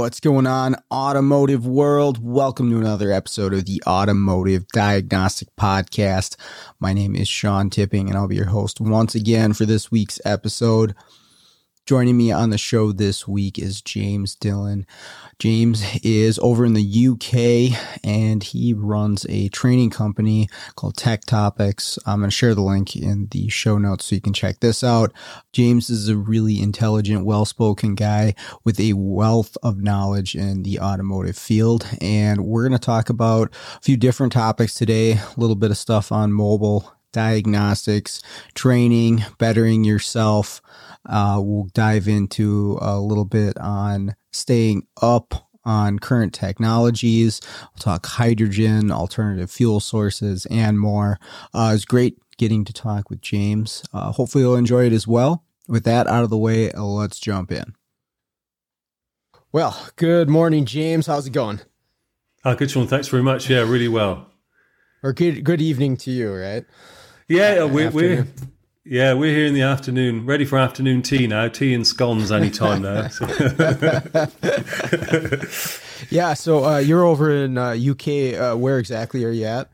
What's going on, automotive world? Welcome to another episode of the Automotive Diagnostic Podcast. My name is Sean Tipping, and I'll be your host once again for this week's episode. Joining me on the show this week is James Dillon. James is over in the UK and he runs a training company called Tech Topics. I'm going to share the link in the show notes so you can check this out. James is a really intelligent, well spoken guy with a wealth of knowledge in the automotive field. And we're going to talk about a few different topics today, a little bit of stuff on mobile diagnostics, training, bettering yourself. Uh, we'll dive into a little bit on staying up on current technologies. We'll talk hydrogen, alternative fuel sources, and more. Uh, it's great getting to talk with James. Uh, hopefully, you'll enjoy it as well. With that out of the way, let's jump in. Well, good morning, James. How's it going? Uh, good, Sean. Thanks very much. Yeah, really well. Or good good evening to you, right? Yeah, we're, we're yeah, we're here in the afternoon, ready for afternoon tea now. Tea and scones anytime now. So. yeah, so uh, you're over in uh, UK. Uh, where exactly are you at?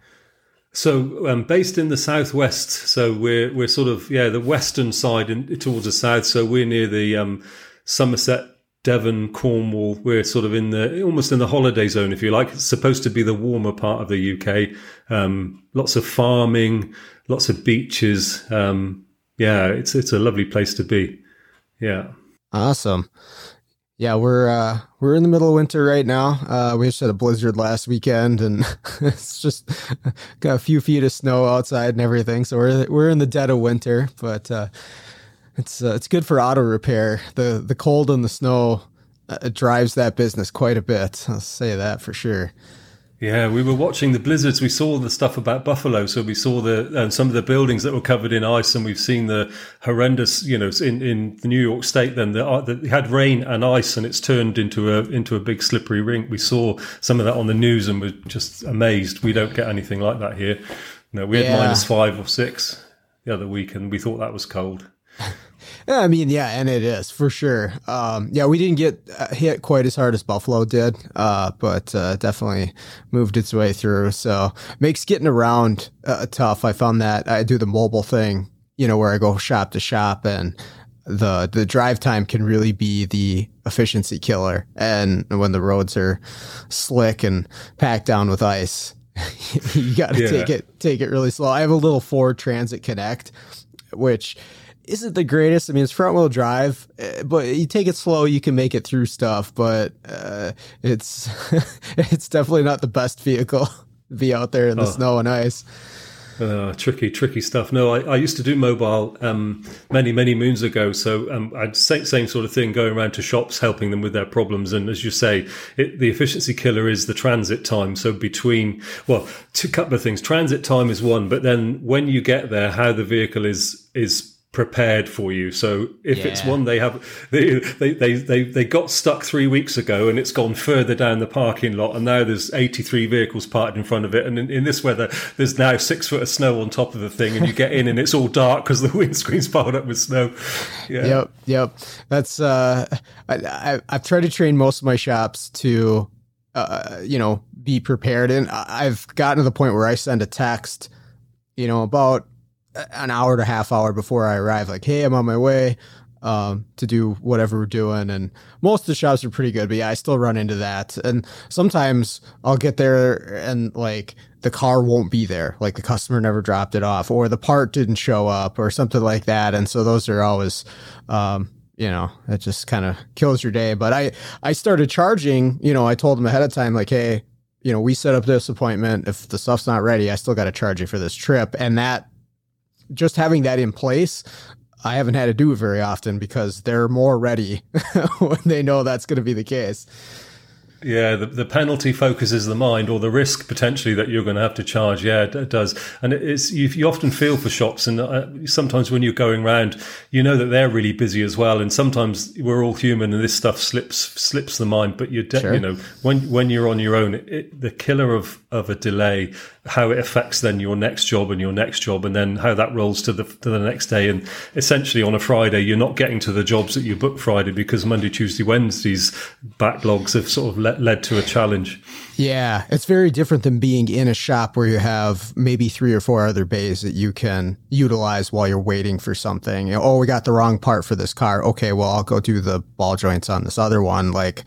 So um, based in the southwest. So we're we're sort of yeah the western side in, towards the south. So we're near the um, Somerset Devon, Cornwall. We're sort of in the almost in the holiday zone, if you like. It's supposed to be the warmer part of the UK. Um, lots of farming, lots of beaches. Um, yeah, it's it's a lovely place to be. Yeah. Awesome. Yeah, we're uh, we're in the middle of winter right now. Uh, we just had a blizzard last weekend, and it's just got a few feet of snow outside and everything. So we're we're in the dead of winter, but uh, it's uh, it's good for auto repair. the The cold and the snow uh, drives that business quite a bit. I'll say that for sure. Yeah, we were watching the blizzards. We saw the stuff about Buffalo, so we saw the um, some of the buildings that were covered in ice, and we've seen the horrendous, you know, in, in the New York State. Then the, uh, the had rain and ice, and it's turned into a into a big slippery rink. We saw some of that on the news, and we're just amazed. We don't get anything like that here. No, we had yeah. minus five or six the other week, and we thought that was cold. Yeah, I mean, yeah, and it is for sure. Um, yeah, we didn't get uh, hit quite as hard as Buffalo did, uh, but uh, definitely moved its way through. So makes getting around uh, tough. I found that I do the mobile thing, you know, where I go shop to shop, and the the drive time can really be the efficiency killer. And when the roads are slick and packed down with ice, you got to yeah. take it take it really slow. I have a little Ford Transit Connect, which isn't the greatest. I mean, it's front wheel drive, eh, but you take it slow, you can make it through stuff. But uh, it's it's definitely not the best vehicle to be out there in the oh. snow and ice. Uh, tricky, tricky stuff. No, I, I used to do mobile um, many, many moons ago. So um, I'd say same sort of thing, going around to shops, helping them with their problems. And as you say, it, the efficiency killer is the transit time. So between, well, two couple of things. Transit time is one, but then when you get there, how the vehicle is is prepared for you. So if yeah. it's one they have, they, they, they, they, they got stuck three weeks ago and it's gone further down the parking lot and now there's 83 vehicles parked in front of it. And in, in this weather, there's now six foot of snow on top of the thing and you get in and it's all dark because the windscreen's piled up with snow. Yeah. Yep. Yep. That's, uh, I, I, I've tried to train most of my shops to, uh, you know, be prepared. And I've gotten to the point where I send a text, you know, about an hour to half hour before I arrive, like, hey, I'm on my way um, to do whatever we're doing. And most of the shops are pretty good, but yeah, I still run into that. And sometimes I'll get there and like the car won't be there, like the customer never dropped it off, or the part didn't show up, or something like that. And so those are always, um, you know, it just kind of kills your day. But I, I started charging, you know, I told them ahead of time, like, hey, you know, we set up this appointment. If the stuff's not ready, I still got to charge you for this trip. And that just having that in place, I haven't had to do it very often because they're more ready when they know that's going to be the case. Yeah, the, the penalty focuses the mind, or the risk potentially that you're going to have to charge. Yeah, it, does, and it's you, you, often feel for shops, and uh, sometimes when you're going around, you know that they're really busy as well, and sometimes we're all human, and this stuff slips slips the mind. But you de- sure. you know when when you're on your own, it, the killer of of a delay, how it affects then your next job and your next job, and then how that rolls to the to the next day, and essentially on a Friday, you're not getting to the jobs that you booked Friday because Monday, Tuesday, Wednesdays backlogs have sort of led, to a challenge. Yeah, it's very different than being in a shop where you have maybe three or four other bays that you can utilize while you're waiting for something. You know, oh, we got the wrong part for this car. Okay, well, I'll go do the ball joints on this other one. Like,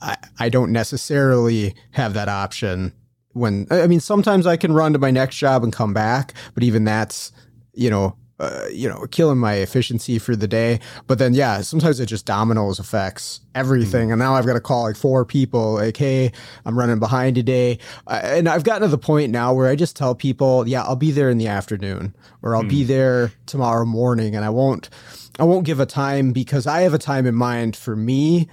I, I don't necessarily have that option when, I mean, sometimes I can run to my next job and come back, but even that's, you know, uh, you know, killing my efficiency for the day. But then, yeah, sometimes it just dominoes affects everything. Mm-hmm. And now I've got to call like four people, like, hey, I'm running behind today. Uh, and I've gotten to the point now where I just tell people, yeah, I'll be there in the afternoon or I'll mm-hmm. be mm. there tomorrow morning. And I won't, I won't give a time because I have a time in mind for me.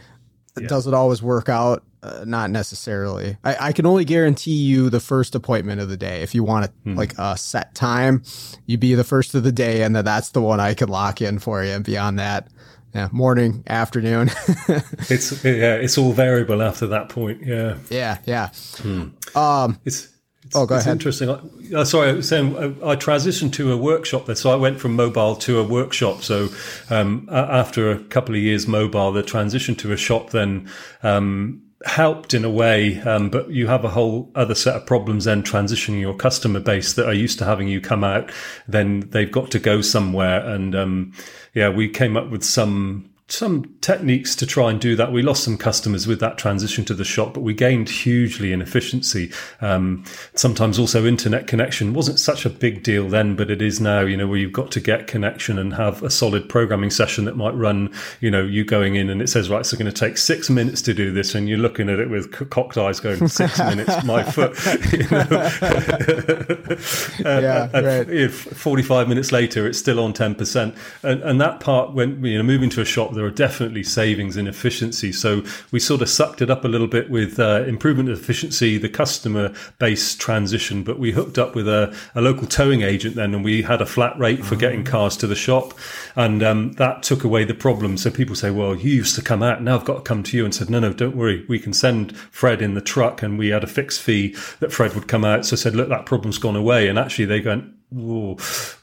Yeah. Does it always work out? Uh, not necessarily. I, I, can only guarantee you the first appointment of the day. If you want hmm. like a set time, you be the first of the day, and then that's the one I could lock in for you. And beyond that, yeah, morning, afternoon. it's yeah, it's all variable after that point. Yeah, yeah, yeah. Hmm. Um, it's. It's, oh, go it's ahead. Interesting. Uh, sorry, I was saying I, I, transitioned to a workshop there, so I went from mobile to a workshop. So um, after a couple of years mobile, the transition to a shop then um, helped in a way, um, but you have a whole other set of problems then transitioning your customer base that are used to having you come out. Then they've got to go somewhere. And, um, yeah, we came up with some some techniques to try and do that. We lost some customers with that transition to the shop, but we gained hugely in efficiency. Um, sometimes also internet connection wasn't such a big deal then, but it is now, you know, where you've got to get connection and have a solid programming session that might run, you know, you going in and it says, right, it's going to take six minutes to do this. And you're looking at it with cocked eyes going, six minutes, my foot, you know. yeah, uh, right. 45 minutes later, it's still on 10%. And, and that part when, you know, moving to a shop, there are definitely savings in efficiency. So we sort of sucked it up a little bit with uh, improvement of efficiency, the customer base transition, but we hooked up with a, a, local towing agent then, and we had a flat rate for getting ah. cars to the shop, and um, that took away the problem. So people say, "Well, you used to come out, now I've got to come to you," and said, "No, no, don't worry, we can send Fred in the truck," and we had a fixed fee that Fred would come out. So I said, "Look, that problem's gone away," and actually they went Ooh,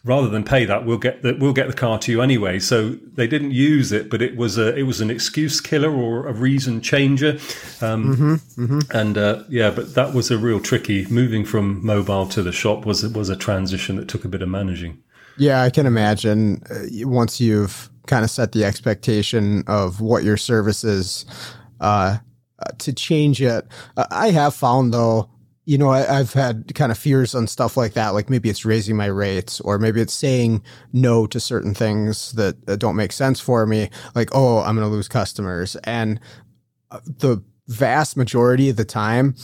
rather than pay that, we'll get the we'll get the car to you anyway. So they didn't use it, but it was a it was an excuse killer or a reason changer. Um, mm-hmm, mm-hmm. And uh, yeah, but that was a real tricky moving from mobile to the shop was was a transition that took a bit of managing. Yeah, I can imagine uh, once you've kind of set the expectation of what your service is. Uh, uh to change it, uh, I have found though you know, I, have had kind of fears on stuff like that. Like maybe it's raising my rates, or maybe it's saying no to certain things that, that don't make sense for me. Like, oh, I'm going to lose customers. And uh, the vast majority of the time,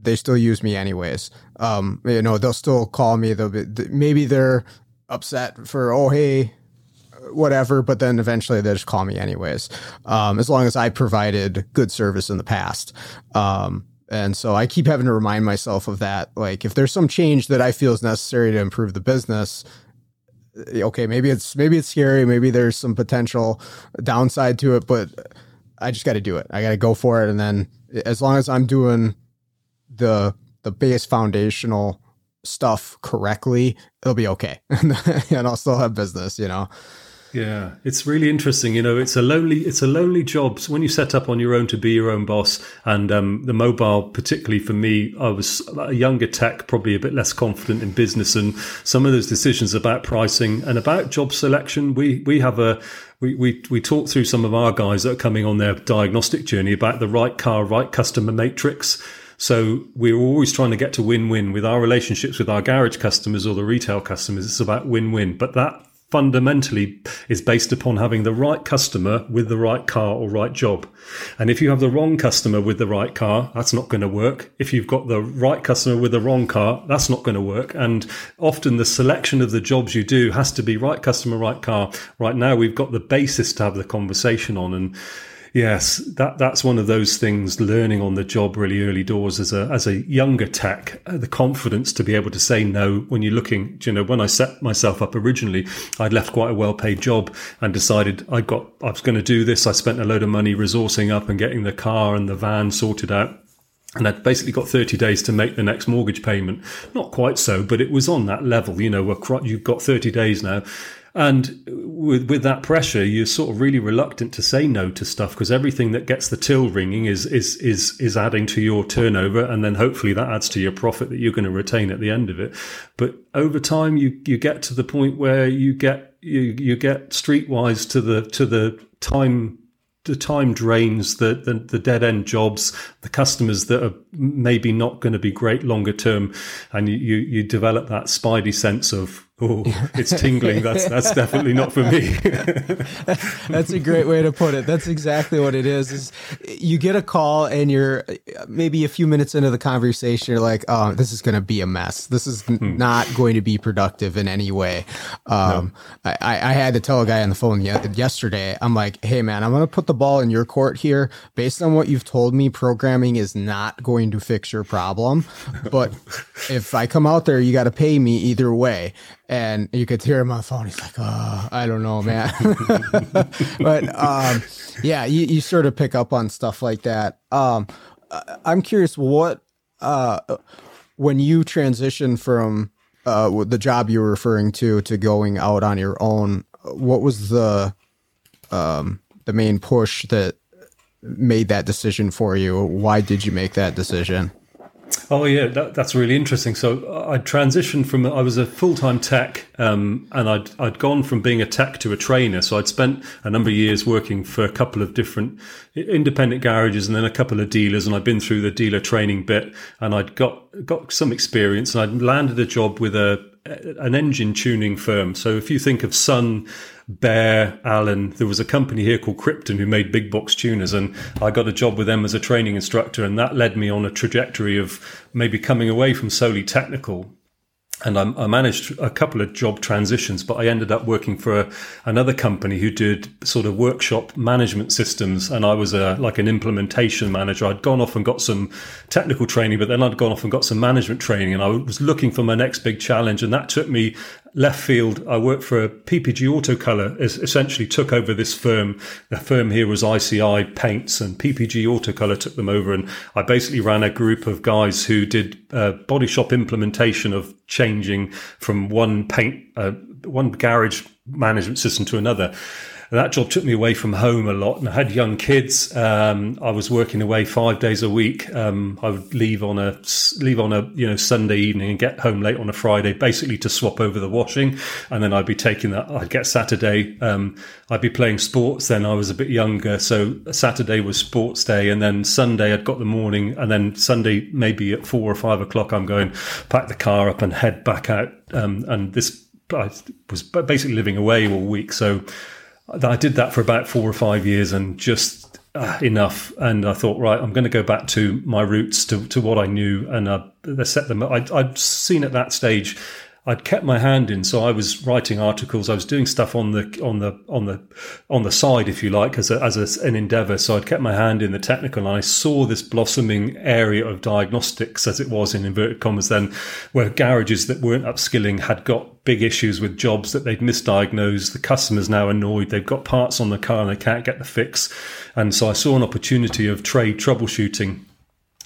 they still use me anyways. Um, you know, they'll still call me. They'll be, maybe they're upset for, oh, hey, whatever, but then eventually they just call me anyways. Um, as long as I provided good service in the past. Um, and so I keep having to remind myself of that. Like, if there's some change that I feel is necessary to improve the business, eh, okay, maybe it's maybe it's scary, maybe there's some potential downside to it, but I just got to do it. I got to go for it, and then as long as I'm doing the the base foundational stuff correctly, it'll be okay, and I'll still have business. You know. Yeah, it's really interesting. You know, it's a lonely, it's a lonely job. So when you set up on your own to be your own boss, and um, the mobile, particularly for me, I was a younger tech, probably a bit less confident in business, and some of those decisions about pricing and about job selection. We we have a we, we, we talk through some of our guys that are coming on their diagnostic journey about the right car, right customer matrix. So we're always trying to get to win-win with our relationships with our garage customers or the retail customers. It's about win-win, but that fundamentally is based upon having the right customer with the right car or right job. And if you have the wrong customer with the right car, that's not going to work. If you've got the right customer with the wrong car, that's not going to work. And often the selection of the jobs you do has to be right customer, right car. Right now, we've got the basis to have the conversation on. And Yes, that that's one of those things. Learning on the job really early doors as a as a younger tech, uh, the confidence to be able to say no when you're looking. You know, when I set myself up originally, I'd left quite a well paid job and decided I got I was going to do this. I spent a load of money resourcing up and getting the car and the van sorted out. And I'd basically got 30 days to make the next mortgage payment. Not quite so, but it was on that level. You know, you've got 30 days now. And with with that pressure, you're sort of really reluctant to say no to stuff because everything that gets the till ringing is is is is adding to your turnover, and then hopefully that adds to your profit that you're going to retain at the end of it. But over time, you you get to the point where you get you you get streetwise to the to the time the time drains, the, the, the dead end jobs, the customers that are maybe not going to be great longer term, and you, you, you develop that spidey sense of oh, it's tingling. That's that's definitely not for me. that's a great way to put it. That's exactly what it is. Is you get a call and you're maybe a few minutes into the conversation, you're like, oh, this is going to be a mess. This is hmm. not going to be productive in any way. Um, no. I, I had to tell a guy on the phone yesterday. I'm like, hey man, I'm going to put the ball in your court here. Based on what you've told me, programming is not going to fix your problem. But if I come out there, you got to pay me either way and you could hear him on the phone. He's like, "Oh, I don't know, man." but um, yeah, you, you sort of pick up on stuff like that. Um, I'm curious, what uh, when you transition from uh, the job you were referring to to going out on your own, what was the um, the main push that made that decision for you? Why did you make that decision? Oh yeah, that, that's really interesting. So I transitioned from I was a full time tech, um, and I'd I'd gone from being a tech to a trainer. So I'd spent a number of years working for a couple of different independent garages, and then a couple of dealers, and I'd been through the dealer training bit, and I'd got got some experience, and I'd landed a job with a an engine tuning firm. So if you think of Sun Bear, Allen. There was a company here called Crypton who made big box tuners, and I got a job with them as a training instructor, and that led me on a trajectory of maybe coming away from solely technical and I, I, managed a couple of job transitions, but I ended up working for a, another company who did sort of workshop management systems, and I was a like an implementation manager. I'd gone off and got some technical training, but then I'd gone off and got some management training, and I was looking for my next big challenge, and that took me left field. I worked for a PPG Autocolor, essentially took over this firm. The firm here was ICI Paints, and PPG Autocolor took them over, and I basically ran a group of guys who did uh, body shop implementation of changing from one paint, uh, one garage management system to another. And that job took me away from home a lot, and I had young kids. Um, I was working away five days a week. Um, I would leave on a leave on a you know Sunday evening and get home late on a Friday, basically to swap over the washing, and then I'd be taking that. I'd get Saturday. Um, I'd be playing sports. Then I was a bit younger, so Saturday was sports day, and then Sunday I'd got the morning, and then Sunday maybe at four or five o'clock I'm going pack the car up and head back out. Um, and this I was basically living away all week, so I did that for about four or five years and just uh, enough. And I thought, right, I'm going to go back to my roots, to, to what I knew, and uh, set them. I'd, I'd seen at that stage I'd kept my hand in, so I was writing articles. I was doing stuff on the on the on the on the side, if you like, as a, as a, an endeavor. So I'd kept my hand in the technical, and I saw this blossoming area of diagnostics, as it was in inverted commas, then, where garages that weren't upskilling had got big issues with jobs that they'd misdiagnosed. The customers now annoyed. They've got parts on the car and they can't get the fix. And so I saw an opportunity of trade troubleshooting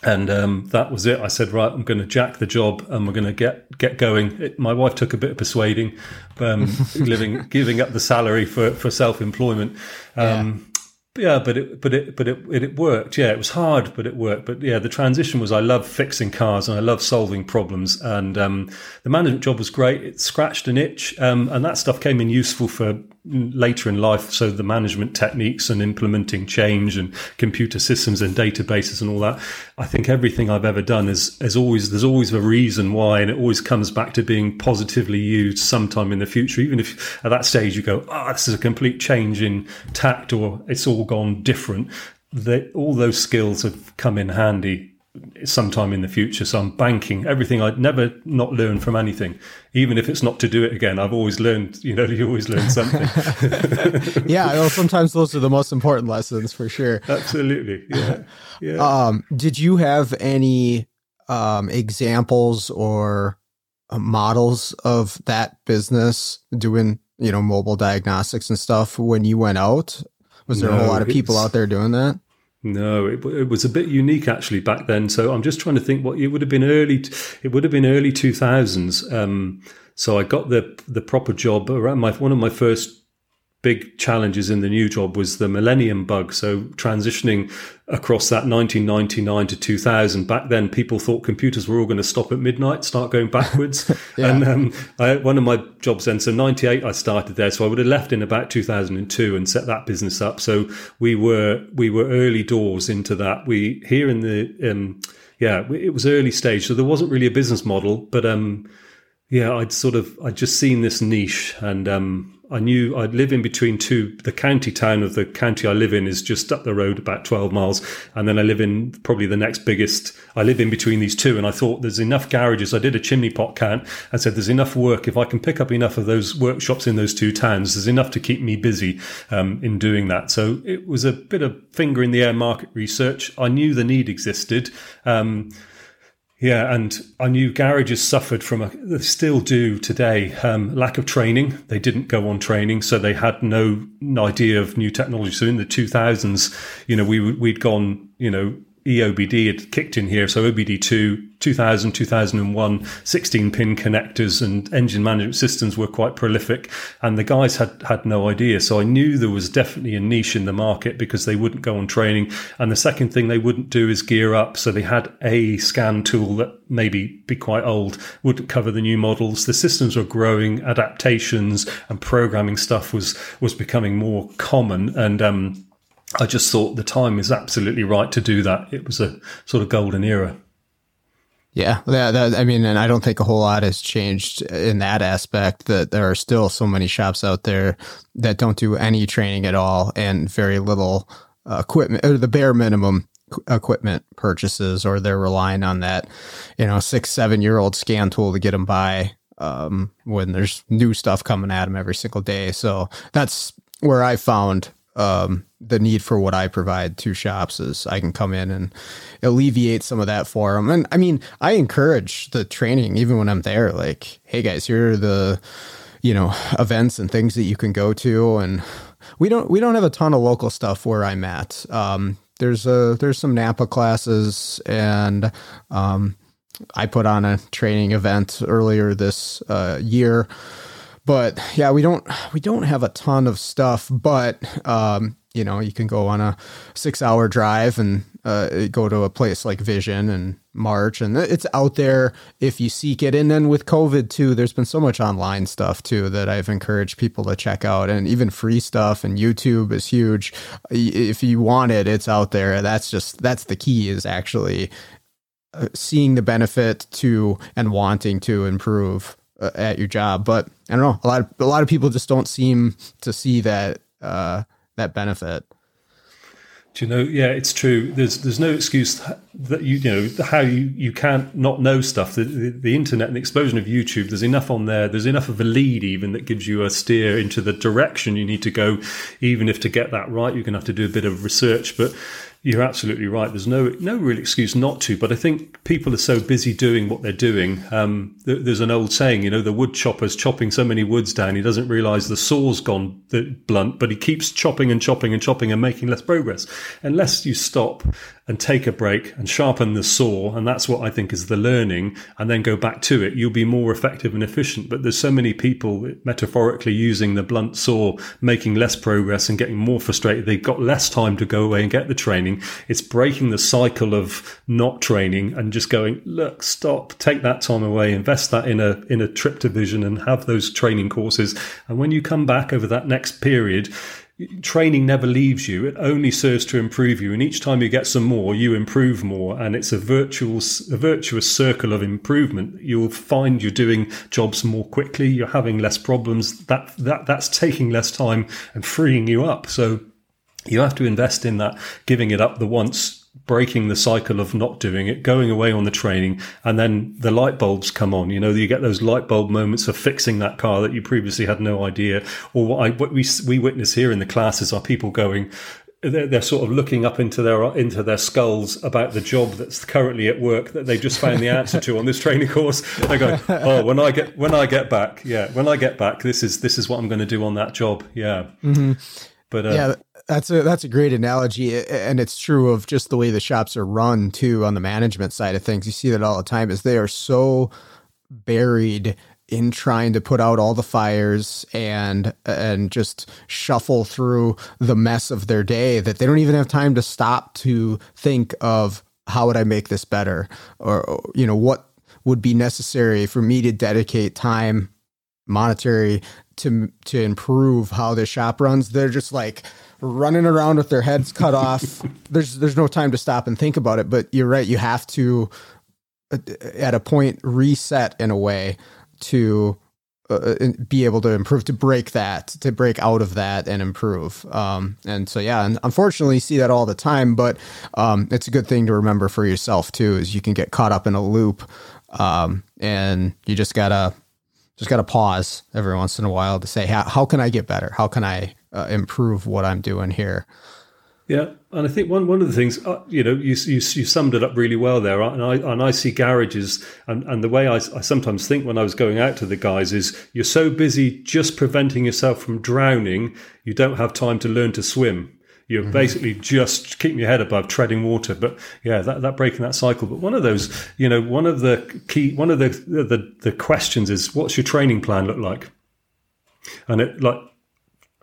and um, that was it. I said, right, I'm going to jack the job, and we're going to get get going. It, my wife took a bit of persuading, um, living, giving up the salary for for self employment. Um, yeah. yeah. but it but it but it, it worked. Yeah, it was hard, but it worked. But yeah, the transition was I love fixing cars and I love solving problems. And um, the management job was great. It scratched an itch, um, and that stuff came in useful for later in life. So the management techniques and implementing change and computer systems and databases and all that. I think everything I've ever done is, is always, there's always a reason why. And it always comes back to being positively used sometime in the future. Even if at that stage you go, oh, this is a complete change in tact or it's all gone different. That all those skills have come in handy sometime in the future. So I'm banking everything I'd never not learned from anything, even if it's not to do it again. I've always learned, you know, you always learn something. yeah. Well, sometimes those are the most important lessons for sure. Absolutely. Yeah. Yeah. Um, did you have any um, examples or uh, models of that business doing, you know, mobile diagnostics and stuff when you went out? Was there no, a whole lot of people out there doing that? No, it, it, was a bit unique actually back then. So I'm just trying to think what it would have been early. It would have been early 2000s. Um, so I got the the proper job around my one of my first big challenges in the new job was the millennium bug. So transitioning across that 1999 to 2000, back then people thought computers were all going to stop at midnight, start going backwards. yeah. And um, I, one of my jobs then, so 98, I started there. So I would have left in about 2002 and set that business up. So we were, we were early doors into that. We here in the, um, yeah, it was early stage. So there wasn't really a business model, but, um, yeah, I'd sort of, I'd just seen this niche and, um, I knew I'd live in between two. The county town of the county I live in is just up the road about 12 miles. And then I live in probably the next biggest. I live in between these two. And I thought there's enough garages. I did a chimney pot count and said there's enough work. If I can pick up enough of those workshops in those two towns, there's enough to keep me busy um, in doing that. So it was a bit of finger in the air market research. I knew the need existed. Um, yeah, and I knew garages suffered from a, still do today, um, lack of training. They didn't go on training, so they had no, idea of new technology. So in the 2000s, you know, we, we'd gone, you know, EOBD had kicked in here. So OBD2, 2000, 2001, 16 pin connectors and engine management systems were quite prolific. And the guys had, had no idea. So I knew there was definitely a niche in the market because they wouldn't go on training. And the second thing they wouldn't do is gear up. So they had a scan tool that maybe be quite old, wouldn't cover the new models. The systems were growing, adaptations and programming stuff was, was becoming more common. And, um, I just thought the time is absolutely right to do that. It was a sort of golden era. Yeah, that, that, I mean, and I don't think a whole lot has changed in that aspect. That there are still so many shops out there that don't do any training at all and very little uh, equipment, or the bare minimum equipment purchases, or they're relying on that, you know, six, seven year old scan tool to get them by um, when there's new stuff coming at them every single day. So that's where I found um, the need for what I provide to shops is I can come in and alleviate some of that for them. And I mean, I encourage the training even when I'm there. Like, hey guys, here are the you know events and things that you can go to, and we don't we don't have a ton of local stuff where I'm at. Um, there's a there's some Napa classes and um, I put on a training event earlier this uh, year but yeah, we don't we don't have a ton of stuff, but um, you know, you can go on a six hour drive and uh, go to a place like Vision and March, and it's out there if you seek it. And then with COVID too, there's been so much online stuff too that I've encouraged people to check out, and even free stuff. And YouTube is huge. If you want it, it's out there. That's just that's the key is actually uh, seeing the benefit to and wanting to improve uh, at your job. But I don't know. A lot of a lot of people just don't seem to see that uh, that benefit. Do you know? Yeah, it's true. There's there's no excuse that you you know how you, you can't not know stuff. The, the, the, internet and the explosion of YouTube. There's enough on there. There's enough of a lead even that gives you a steer into the direction you need to go. Even if to get that right, you're going to have to do a bit of research. But you're absolutely right. There's no no real excuse not to, but I think people are so busy doing what they're doing. Um, there's an old saying, you know, the wood chopper's chopping so many woods down, he doesn't realise the saw's gone blunt, but he keeps chopping and chopping and chopping and making less progress. Unless you stop and take a break and sharpen the saw, and that's what I think is the learning, and then go back to it, you'll be more effective and efficient. But there's so many people metaphorically using the blunt saw, making less progress and getting more frustrated. They've got less time to go away and get the training. It's breaking the cycle of not training and just going, look, stop, take that time away, invest that in a in a trip to vision and have those training courses. And when you come back over that next period, training never leaves you. It only serves to improve you. And each time you get some more you improve more. And it's a virtuous a virtuous circle of improvement. You'll find you're doing jobs more quickly. You're having less problems. That that that's taking less time and freeing you up. So you have to invest in that giving it up the once breaking the cycle of not doing it, going away on the training, and then the light bulbs come on. You know, you get those light bulb moments of fixing that car that you previously had no idea. Or what, I, what we we witness here in the classes are people going, they're, they're, sort of looking up into their into their skulls about the job that's currently at work that they just found the answer to on this training course. They go, "Oh, when I get when I get back, yeah, when I get back, this is this is what I'm going to do on that job." Yeah, mm-hmm. but uh, yeah, that's a that's a great analogy, and it's true of just the way the shops are run too on the management side of things. You see that all the time, is they are so buried in trying to put out all the fires and and just shuffle through the mess of their day that they don't even have time to stop to think of how would I make this better or you know what would be necessary for me to dedicate time monetary to to improve how the shop runs they're just like running around with their heads cut off there's there's no time to stop and think about it but you're right you have to uh, at a point reset in a way to uh, be able to improve, to break that, to break out of that and improve. Um, and so, yeah, and unfortunately, you see that all the time, but um, it's a good thing to remember for yourself too, is you can get caught up in a loop, um, and you just gotta just gotta pause every once in a while to say, how, how can I get better? How can I uh, improve what I'm doing here? Yeah, and I think one one of the things uh, you know you, you, you summed it up really well there, and I and I see garages and and the way I, I sometimes think when I was going out to the guys is you're so busy just preventing yourself from drowning, you don't have time to learn to swim. You're mm-hmm. basically just keeping your head above treading water. But yeah, that, that breaking that cycle. But one of those, you know, one of the key, one of the, the, the questions is what's your training plan look like? And it like,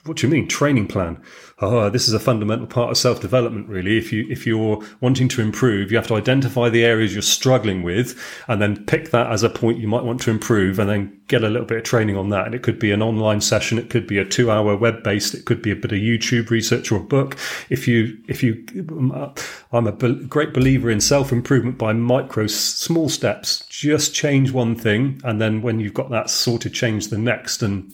what do you mean training plan? oh, this is a fundamental part of self development. Really, if you if you're wanting to improve, you have to identify the areas you're struggling with, and then pick that as a point you might want to improve, and then get a little bit of training on that. And it could be an online session, it could be a two hour web based, it could be a bit of YouTube research or a book. If you if you, um, uh, I'm a great believer in self improvement by micro small steps. Just change one thing, and then when you've got that sorted, change the next, and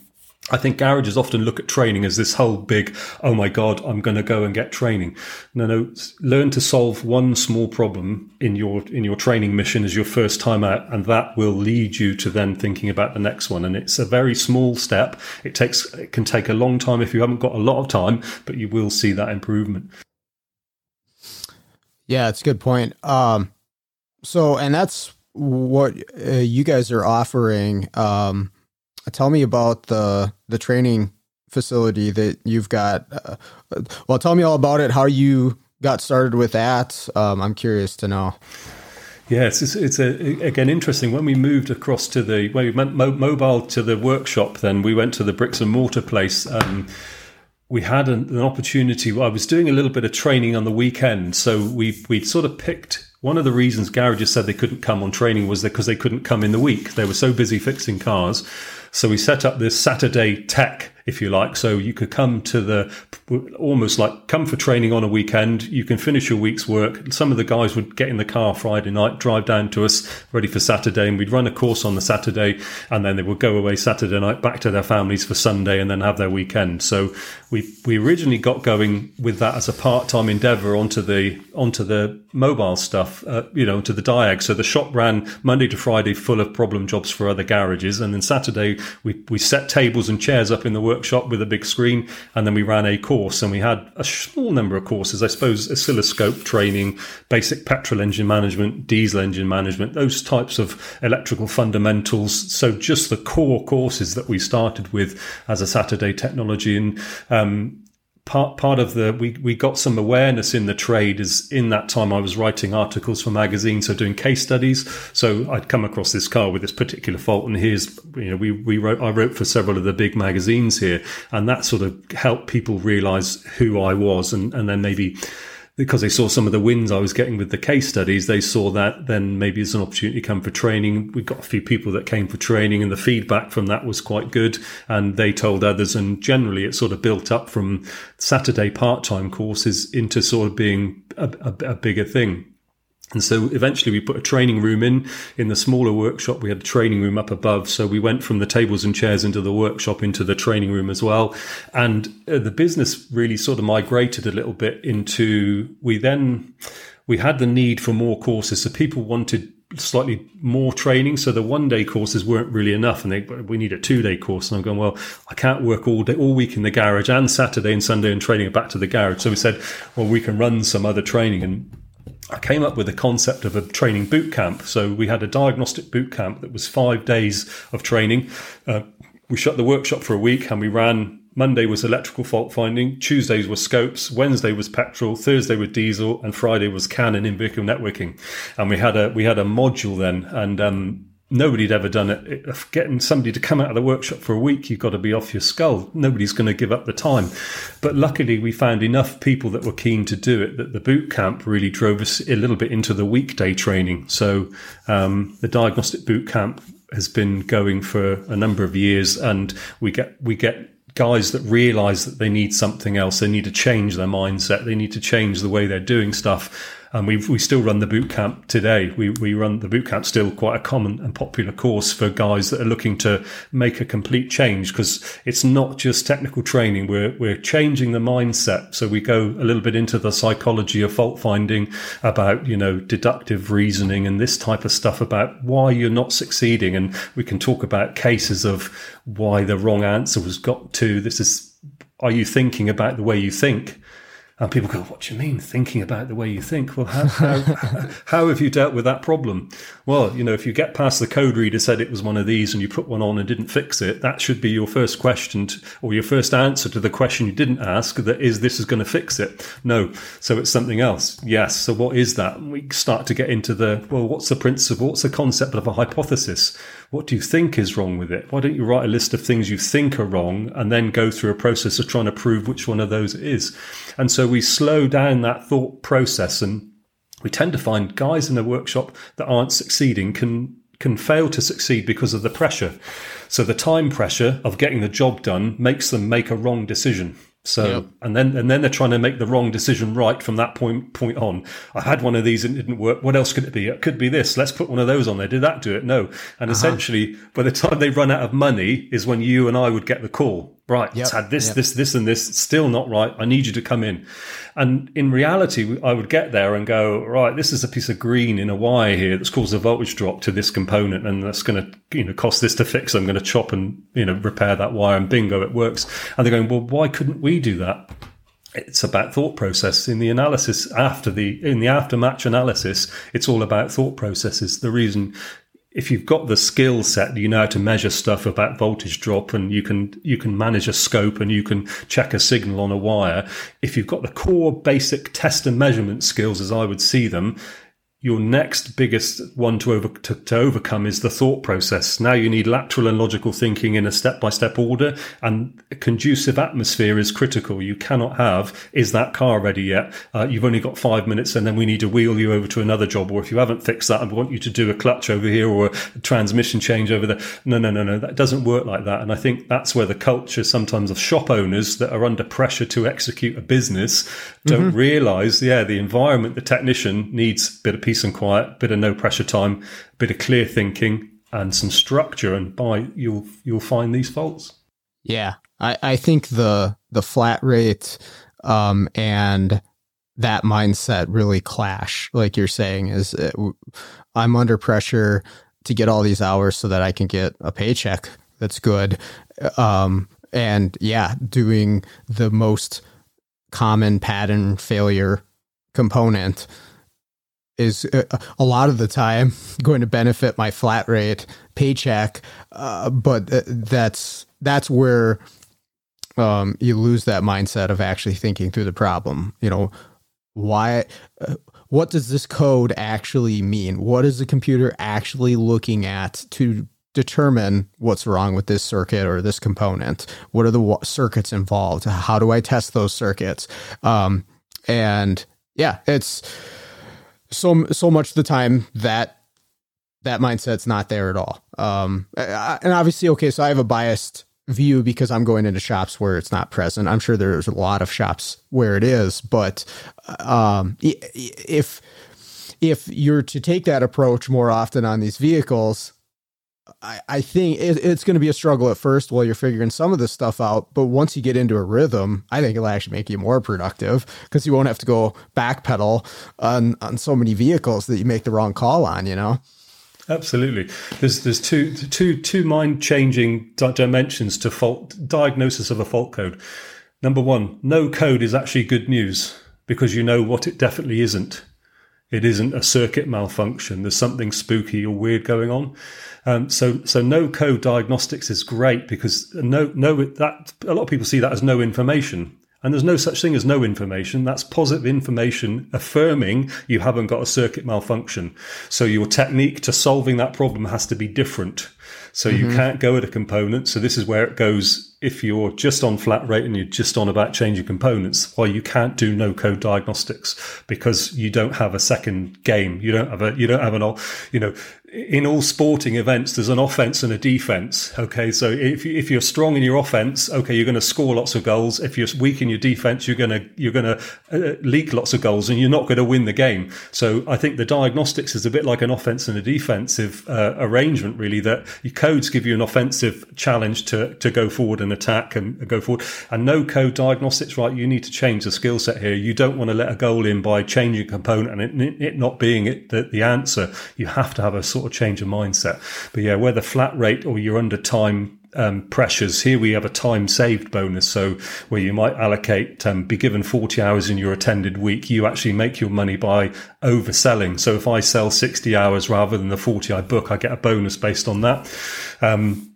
I think garages often look at training as this whole big, oh my God, I'm going to go and get training. No, no, learn to solve one small problem in your, in your training mission as your first time out. And that will lead you to then thinking about the next one. And it's a very small step. It takes, it can take a long time if you haven't got a lot of time, but you will see that improvement. Yeah, it's a good point. Um, so, and that's what uh, you guys are offering. Um, tell me about the the training facility that you've got. Uh, well, tell me all about it. How you got started with that? Um, I'm curious to know. Yes, it's, it's a, again interesting. When we moved across to the when we went mo- mobile to the workshop, then we went to the bricks and mortar place. Um, we had an, an, opportunity. I was doing a little bit of training on the weekend, so we we sort of picked one of the reasons garages said they couldn't come on training was because they couldn't come in the week. They were so busy fixing cars. So we set up this Saturday tech if you like. So you could come to the almost like come for training on a weekend. You can finish your week's work. Some of the guys would get in the car Friday night, drive down to us ready for Saturday, and we'd run a course on the Saturday, and then they would go away Saturday night back to their families for Sunday, and then have their weekend. So we we originally got going with that as a part time endeavor onto the onto the mobile stuff, uh, you know, to the Diag. So the shop ran Monday to Friday full of problem jobs for other garages, and then Saturday we we set tables and chairs up in the workshop with a big screen, and then we ran a course, and we had a small number of courses, I suppose, oscilloscope training, basic petrol engine management, diesel engine management, those types of electrical fundamentals. So just the core courses that we started with as a Saturday technology, and um, part part of the we we got some awareness in the trade is in that time I was writing articles for magazines, so doing case studies. So I'd come across this car with this particular fault, and here's you know we we wrote I wrote for several of the big magazines here, and that sort of helped people realise who I was, and and then maybe because they saw some of the wins I was getting with the case studies, they saw that then maybe it's an opportunity to come for training. We got a few people that came for training and the feedback from that was quite good. And they told others. And generally it sort of built up from Saturday part-time courses into sort of being a, a, a bigger thing. And so eventually we put a training room in, in the smaller workshop. We had a training room up above. So we went from the tables and chairs into the workshop into the training room as well. And uh, the business really sort of migrated a little bit into, we then, we had the need for more courses. So people wanted slightly more training. So the one day courses weren't really enough, and they we need a two day course. And I'm going, well, I can't work all day, all week in the garage, and Saturday and Sunday and training back to the garage. So we said, well, we can run some other training and. I came up with the concept of a training boot camp. So we had a diagnostic boot camp that was five days of training. Uh, we shut the workshop for a week and we ran Monday was electrical fault finding, Tuesdays were scopes, Wednesday was petrol, Thursday was diesel, and Friday was CAN and in-vehicle networking. And we had a we had a module then, and um, nobody'd ever done it. Getting somebody to come out of the workshop for a week, you've got to be off your skull. Nobody's going to give up the time. But luckily, we found enough people that were keen to do it that the boot camp really drove us a little bit into the weekday training. So um, the diagnostic boot camp has been going for a number of years, and we get we get guys that realize that they need something else. They need to change their mindset. They need to change the way they're doing stuff and we we still run the boot camp today. We we run the boot camp still quite a common and popular course for guys that are looking to make a complete change because it's not just technical training. We're we're changing the mindset. So we go a little bit into the psychology of fault finding, about you know deductive reasoning and this type of stuff about why you're not succeeding, and we can talk about cases of why the wrong answer was got to. This is are you thinking about the way you think? And people go, What do you mean, thinking about the way you think? Well, how, how, how, have you dealt with that problem? Well, you know, if you get past the code reader said it was one of these and you put one on and didn't fix it, that should be your first question to, or your first answer to the question you didn't ask that is, this is going to fix it. No. So it's something else. Yes. So what is that? We start to get into the, well, what's the principle? What's the concept of a hypothesis? What do you think is wrong with it? Why don't you write a list of things you think are wrong and then go through a process of trying to prove which one of those it is? And so we slow down that thought process and we tend to find guys in a workshop that aren't succeeding can can fail to succeed because of the pressure. So the time pressure of getting the job done makes them make a wrong decision. So yep. and then and then they're trying to make the wrong decision right from that point point on. I had one of these and it didn't work. What else could it be? It could be this. Let's put one of those on there. Did that do it? No. And uh-huh. essentially, by the time they run out of money, is when you and I would get the call. Right, yep. it's had this, yep. this, this, and this. Still not right. I need you to come in. And in reality, I would get there and go, right, this is a piece of green in a wire here that's caused a voltage drop to this component, and that's going to, you know, cost this to fix. I'm going to chop and you know repair that wire, and bingo, it works. And they're going, well, why couldn't we do that? It's about thought process in the analysis after the in the aftermatch analysis. It's all about thought processes. The reason if you've got the skill set, you know how to measure stuff about voltage drop and you can, you can manage a scope and you can check a signal on a wire. If you've got the core basic test and measurement skills as I would see them, your next biggest one to, over, to, to, overcome is the thought process. Now you need lateral and logical thinking in a step by step order, and a conducive atmosphere is critical. You cannot have, is that car ready yet? Uh, you've only got five minutes, and then we need to wheel you over to another job. Or if you haven't fixed that, I want you to do a clutch over here or a transmission change over there. No, no, no, no. That doesn't work like that. And I think that's where the culture sometimes of shop owners that are under pressure to execute a business don't mm-hmm. realize, yeah, the environment, the technician needs a bit of peace and quiet, bit of no pressure time, bit of clear thinking, and some structure. And by you'll you'll find these faults. Yeah, I, I think the the flat rate um, and that mindset really clash. Like you're saying, is uh, I'm under pressure to get all these hours so that I can get a paycheck that's good. Um, and yeah, doing the most common pattern failure component is uh, a lot of the time going to benefit my flat rate paycheck, uh, but that's that's where um, you lose that mindset of actually thinking through the problem. You know, why? Uh, what does this code actually mean? What is the computer actually looking at to determine what's wrong with this circuit or this component? What are the circuits involved? How do I test those circuits? Um, and yeah, it's so so much of the time that that mindset's not there at all. Um, and obviously, okay, so I have a biased view because I'm going into shops where it's not present. I'm sure there's a lot of shops where it is, but um, if if you're to take that approach more often on these vehicles, I, I think it, it's going to be a struggle at first while you're figuring some of this stuff out. But once you get into a rhythm, I think it'll actually make you more productive because you won't have to go backpedal on, on so many vehicles that you make the wrong call on, you know? Absolutely. There's there's two two two mind changing dimensions to fault diagnosis of a fault code. Number one, no code is actually good news because you know what it definitely isn't. It isn't a circuit malfunction. There's something spooky or weird going on. Um, so, so no code diagnostics is great because no, no, that a lot of people see that as no information. And there's no such thing as no information. That's positive information affirming you haven't got a circuit malfunction. So your technique to solving that problem has to be different. So mm-hmm. you can't go at a component. So this is where it goes if you're just on flat rate and you're just on about changing components, well, you can't do no code diagnostics because you don't have a second game. You don't have a, you don't have an, all you know, in all sporting events, there's an offense and a defense. Okay. So if, if you're strong in your offense, okay, you're going to score lots of goals. If you're weak in your defense, you're going to, you're going to uh, leak lots of goals and you're not going to win the game. So I think the diagnostics is a bit like an offense and a defensive uh, arrangement, really, that your codes give you an offensive challenge to, to go forward and attack and, and go forward. And no code diagnostics, right? You need to change the skill set here. You don't want to let a goal in by changing component and it, it not being it, the, the answer. You have to have a sort of change of mindset. But yeah, whether flat rate or you're under time um, pressures. Here we have a time saved bonus. So where you might allocate, um, be given 40 hours in your attended week, you actually make your money by overselling. So if I sell 60 hours rather than the 40 I book, I get a bonus based on that. Um,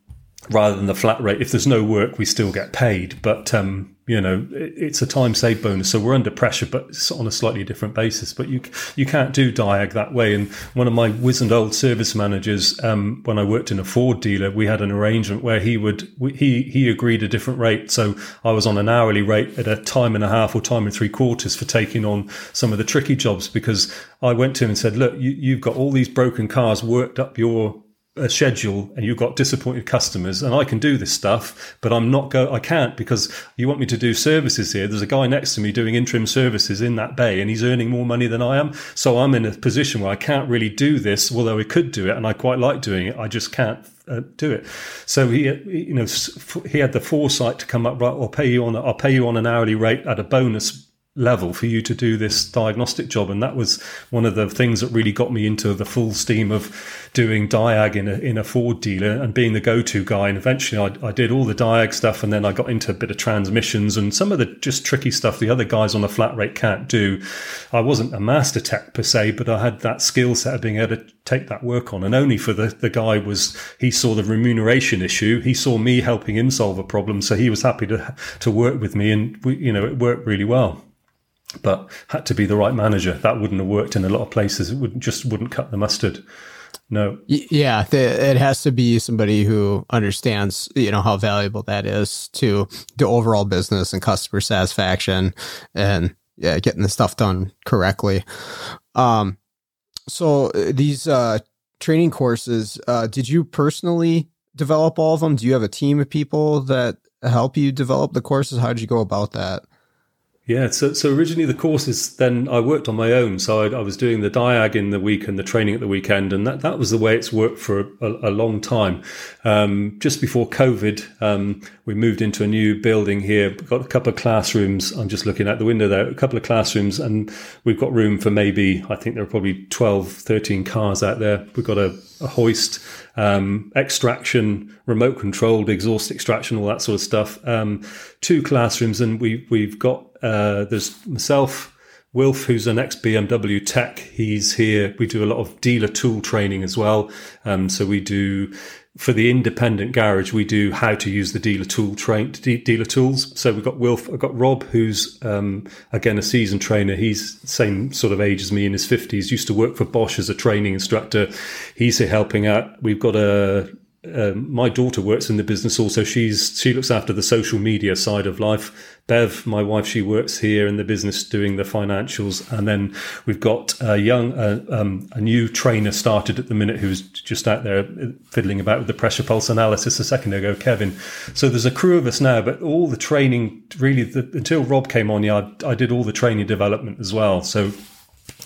rather than the flat rate. If there's no work, we still get paid. But um, you know, it's a time save bonus. So we're under pressure, but it's on a slightly different basis. But you you can't do Diag that way. And one of my wizened old service managers, um, when I worked in a Ford dealer, we had an arrangement where he would he he agreed a different rate. So I was on an hourly rate at a time and a half or time and three quarters for taking on some of the tricky jobs because I went to him and said, look, you, you've got all these broken cars worked up your a schedule and you've got disappointed customers and I can do this stuff, but I'm not go I can't because you want me to do services here. There's a guy next to me doing interim services in that bay and he's earning more money than I am. So I'm in a position where I can't really do this, although I could do it and I quite like doing it. I just can't uh, do it. So he, you know, he had the foresight to come up right. I'll pay you on. I'll pay you on an hourly rate at a bonus level for you to do this diagnostic job. And that was one of the things that really got me into the full steam of doing Diag in a, in a Ford dealer and being the go-to guy. And eventually I, I did all the Diag stuff and then I got into a bit of transmissions and some of the just tricky stuff the other guys on a flat rate can't do. I wasn't a master tech per se, but I had that skill set of being able to take that work on. And only for the, the guy was, he saw the remuneration issue. He saw me helping him solve a problem. So he was happy to, to work with me and we, you know, it worked really well but had to be the right manager. That wouldn't have worked in a lot of places. It would just wouldn't cut the mustard. No. Yeah, the, it has to be somebody who understands, you know, how valuable that is to the overall business and customer satisfaction, and yeah, getting the stuff done correctly. Um, so uh, these uh, training courses, uh, did you personally develop all of them? Do you have a team of people that help you develop the courses? How did you go about that? Yeah, so so originally the courses, then I worked on my own. So I, I, was doing the diag in the week and the training at the weekend, and that, that was the way it's worked for a, a long time. Um, just before COVID, um, we moved into a new building here. We've got a couple of classrooms. I'm just looking out the window there, a couple of classrooms, and we've got room for maybe, I think there are probably 12, 13 cars out there. We've got a, a hoist, um, extraction, remote controlled exhaust extraction, all that sort of stuff. Um, two classrooms, and we, we've got uh, there's myself, Wilf, who's an ex BMW tech. He's here. We do a lot of dealer tool training as well. Um, so we do for the independent garage, we do how to use the dealer tool train dealer tools. So we've got Wilf, I've got Rob, who's um, again a seasoned trainer. He's same sort of age as me in his fifties. Used to work for Bosch as a training instructor. He's here helping out. We've got a um, my daughter works in the business also. She's she looks after the social media side of life. Bev, my wife, she works here in the business doing the financials, and then we've got a young, uh, um, a new trainer started at the minute who's just out there fiddling about with the pressure pulse analysis a second ago, Kevin. So there's a crew of us now, but all the training really the, until Rob came on, yeah, I, I did all the training development as well. So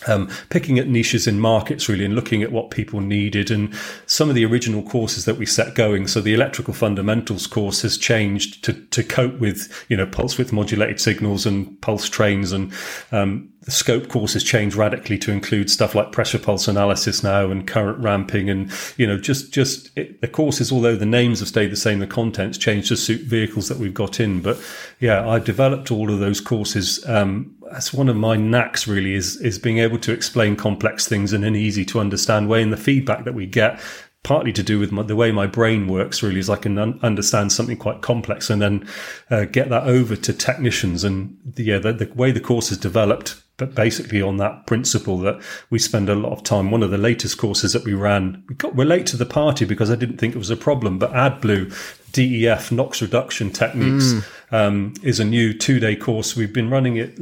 um, picking at niches in markets really and looking at what people needed and some of the original courses that we set going. So the electrical fundamentals course has changed to, to cope with, you know, pulse width modulated signals and pulse trains and, um, the scope course has changed radically to include stuff like pressure pulse analysis now and current ramping and you know just just it, the courses although the names have stayed the same the contents changed to suit vehicles that we've got in. But yeah i've developed all of those courses. Um, that's one of my knacks really is is being able to explain complex things in an easy to understand way. And the feedback that we get partly to do with my, the way my brain works really is I can un- understand something quite complex and then uh, get that over to technicians. And the, yeah the, the, way the course is developed but basically on that principle that we spend a lot of time one of the latest courses that we ran we got we're late to the party because I didn't think it was a problem but AdBlue DEF NOx reduction techniques mm. um, is a new two day course we've been running it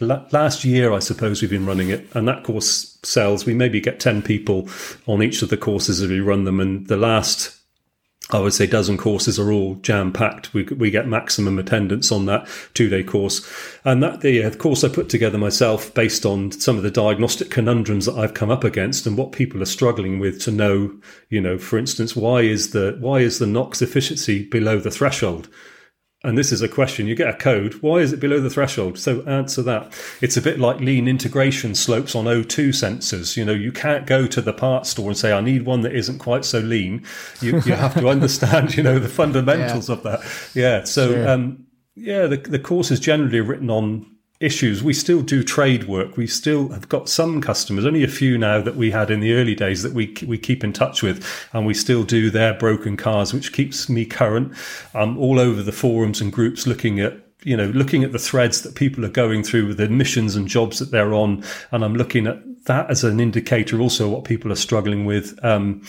last year, I suppose we've been running it, and that course sells. We maybe get 10 people on each of the courses as we run them. And the last, I would say, dozen courses are all jam packed. We, we get maximum attendance on that two day course. And that, the uh, course I put together myself based on some of the diagnostic conundrums that I've come up against and what people are struggling with to know, you know, for instance, why is the, why is the NOx efficiency below the threshold? And this is a question. You get a code. Why is it below the threshold? So answer that. It's a bit like lean integration slopes on o2 sensors. You know you can't go to the parts store and say i need one that isn't quite so lean. You, you have to understand you know the fundamentals yeah. of that. Yeah. So sure. um, yeah the, the course is generally written on issues. We still do trade work. We still have got some customers, only a few now that we had in the early days that we we keep in touch with, and we still do their broken cars, which keeps me current. I'm all over the forums and groups looking at you know looking at the threads that people are going through with the missions and jobs that they're on, and I'm looking at that as an indicator also what people are struggling with. Um,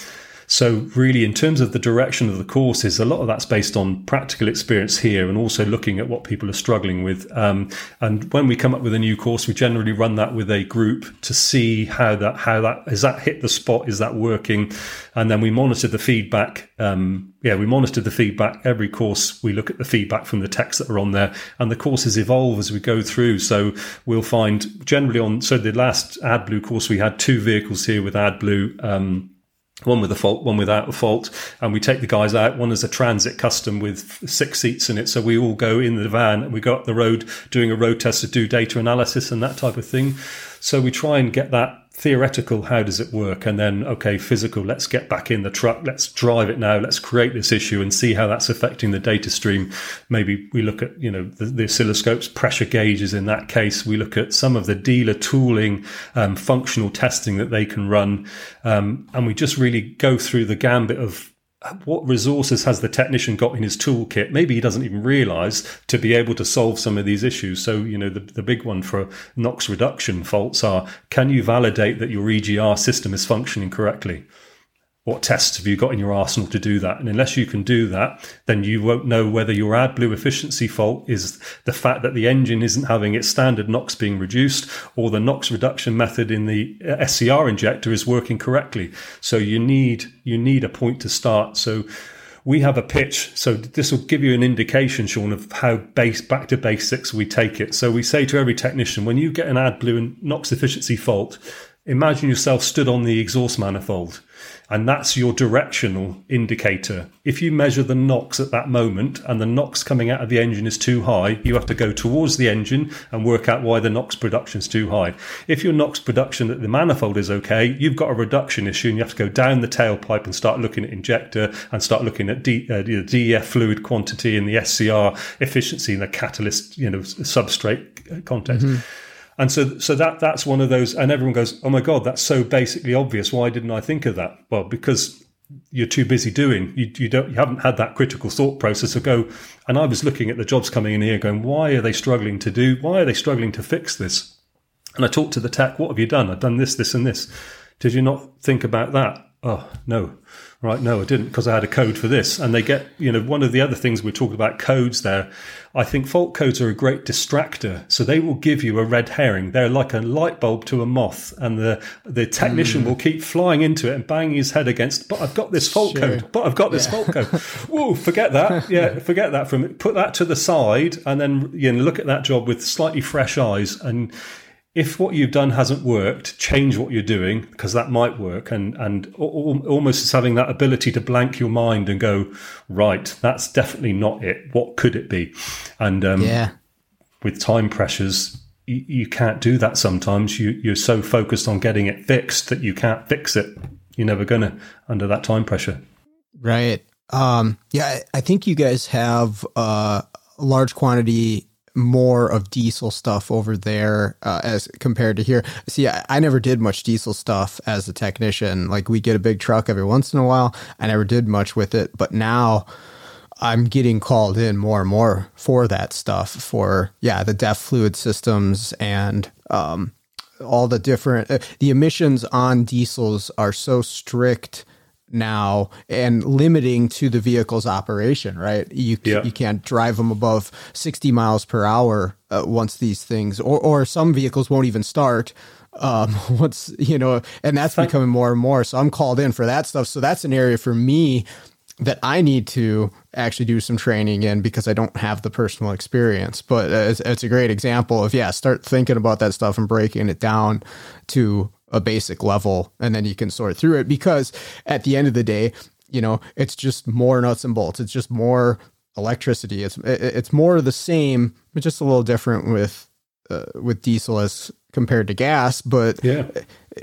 so, really, in terms of the direction of the courses, a lot of that's based on practical experience here and also looking at what people are struggling with. Um, and when we come up with a new course, we generally run that with a group to see how that how that has that hit the spot, is that working, and then we monitor the feedback. Um, yeah, we monitor the feedback every course. We look at the feedback from the texts that are on there, and the courses evolve as we go through. So we'll find generally on so the last AdBlue course we had two vehicles here with AdBlue. Um, one with a fault, one without a fault. And we take the guys out. One is a transit custom with six seats in it. So we all go in the van and we go up the road doing a road test to do data analysis and that type of thing. So we try and get that theoretical how does it work? And then okay physical let's get back in the truck let's drive it now let's create this issue and see how that's affecting the data stream. Maybe we look at you know the, the oscilloscopes pressure gauges in that case. We look at some of the dealer tooling um, functional testing that they can run. Um, and we just really go through the gambit of what resources has the technician got in his toolkit? Maybe he doesn't even realize to be able to solve some of these issues. So, you know, the, the big one for NOx reduction faults are can you validate that your EGR system is functioning correctly? What tests have you got in your arsenal to do that? And unless you can do that, then you won't know whether your AdBlue efficiency fault is the fact that the engine isn't having its standard NOx being reduced or the NOx reduction method in the uh, SCR injector is working correctly. So you need, you need a point to start. So we have a pitch. So this will give you an indication, Sean, of how base back to basics we take it. So we say to every technician, when you get an AdBlue and NOx efficiency fault, imagine yourself stood on the exhaust manifold and that's your directional indicator. If you measure the NOx at that moment and the NOx coming out of the engine is too high, you have to go towards the engine and work out why the NOx production is too high. If your NOx production at the manifold is okay, you've got a reduction issue and you have to go down the tailpipe and start looking at injector and start looking at D, uh, the DEF fluid quantity and the SCR efficiency in the catalyst, you know, substrate context. Mm-hmm. And so, so that that's one of those, and everyone goes, "Oh my god, that's so basically obvious. Why didn't I think of that?" Well, because you're too busy doing. You, you don't, you haven't had that critical thought process of go. And I was looking at the jobs coming in here, going, "Why are they struggling to do? Why are they struggling to fix this?" And I talked to the tech. What have you done? I've done this, this, and this. Did you not think about that? Oh no. Right, no, I didn't because I had a code for this. And they get, you know, one of the other things we're talking about codes there. I think fault codes are a great distractor. So they will give you a red herring. They're like a light bulb to a moth, and the the technician mm. will keep flying into it and banging his head against. But I've got this fault sure. code. But I've got this yeah. fault code. Whoa, forget that. Yeah, forget that. From it. put that to the side, and then you know, look at that job with slightly fresh eyes and if what you've done hasn't worked, change what you're doing because that might work. And and almost it's having that ability to blank your mind and go, right, that's definitely not it. What could it be? And um, yeah, with time pressures, you, you can't do that. Sometimes you you're so focused on getting it fixed that you can't fix it. You're never gonna under that time pressure. Right. Um, yeah, I think you guys have uh, a large quantity more of diesel stuff over there uh, as compared to here. See, I, I, never did much diesel stuff as a technician. Like we get a big truck every once in a while. I never did much with it, but now I'm getting called in more and more for that stuff. For yeah, the DEF fluid systems and um, all the different uh, the emissions on diesels are so strict now and limiting to the vehicle's operation, right? You yeah. you can't drive them above 60 miles per hour uh, once these things, or or some vehicles won't even start. Um, once you know, and that's becoming more and more. So I'm called in for that stuff. So that's an area for me that I need to actually do some training in because I don't have the personal experience. But it's, it's a great example of yeah, start thinking about that stuff and breaking it down to a basic level and then you can sort through it because at the end of the day, you know, it's just more nuts and bolts. It's just more electricity. It's it's more of the same, but just a little different with uh, with diesel as compared to gas. But yeah.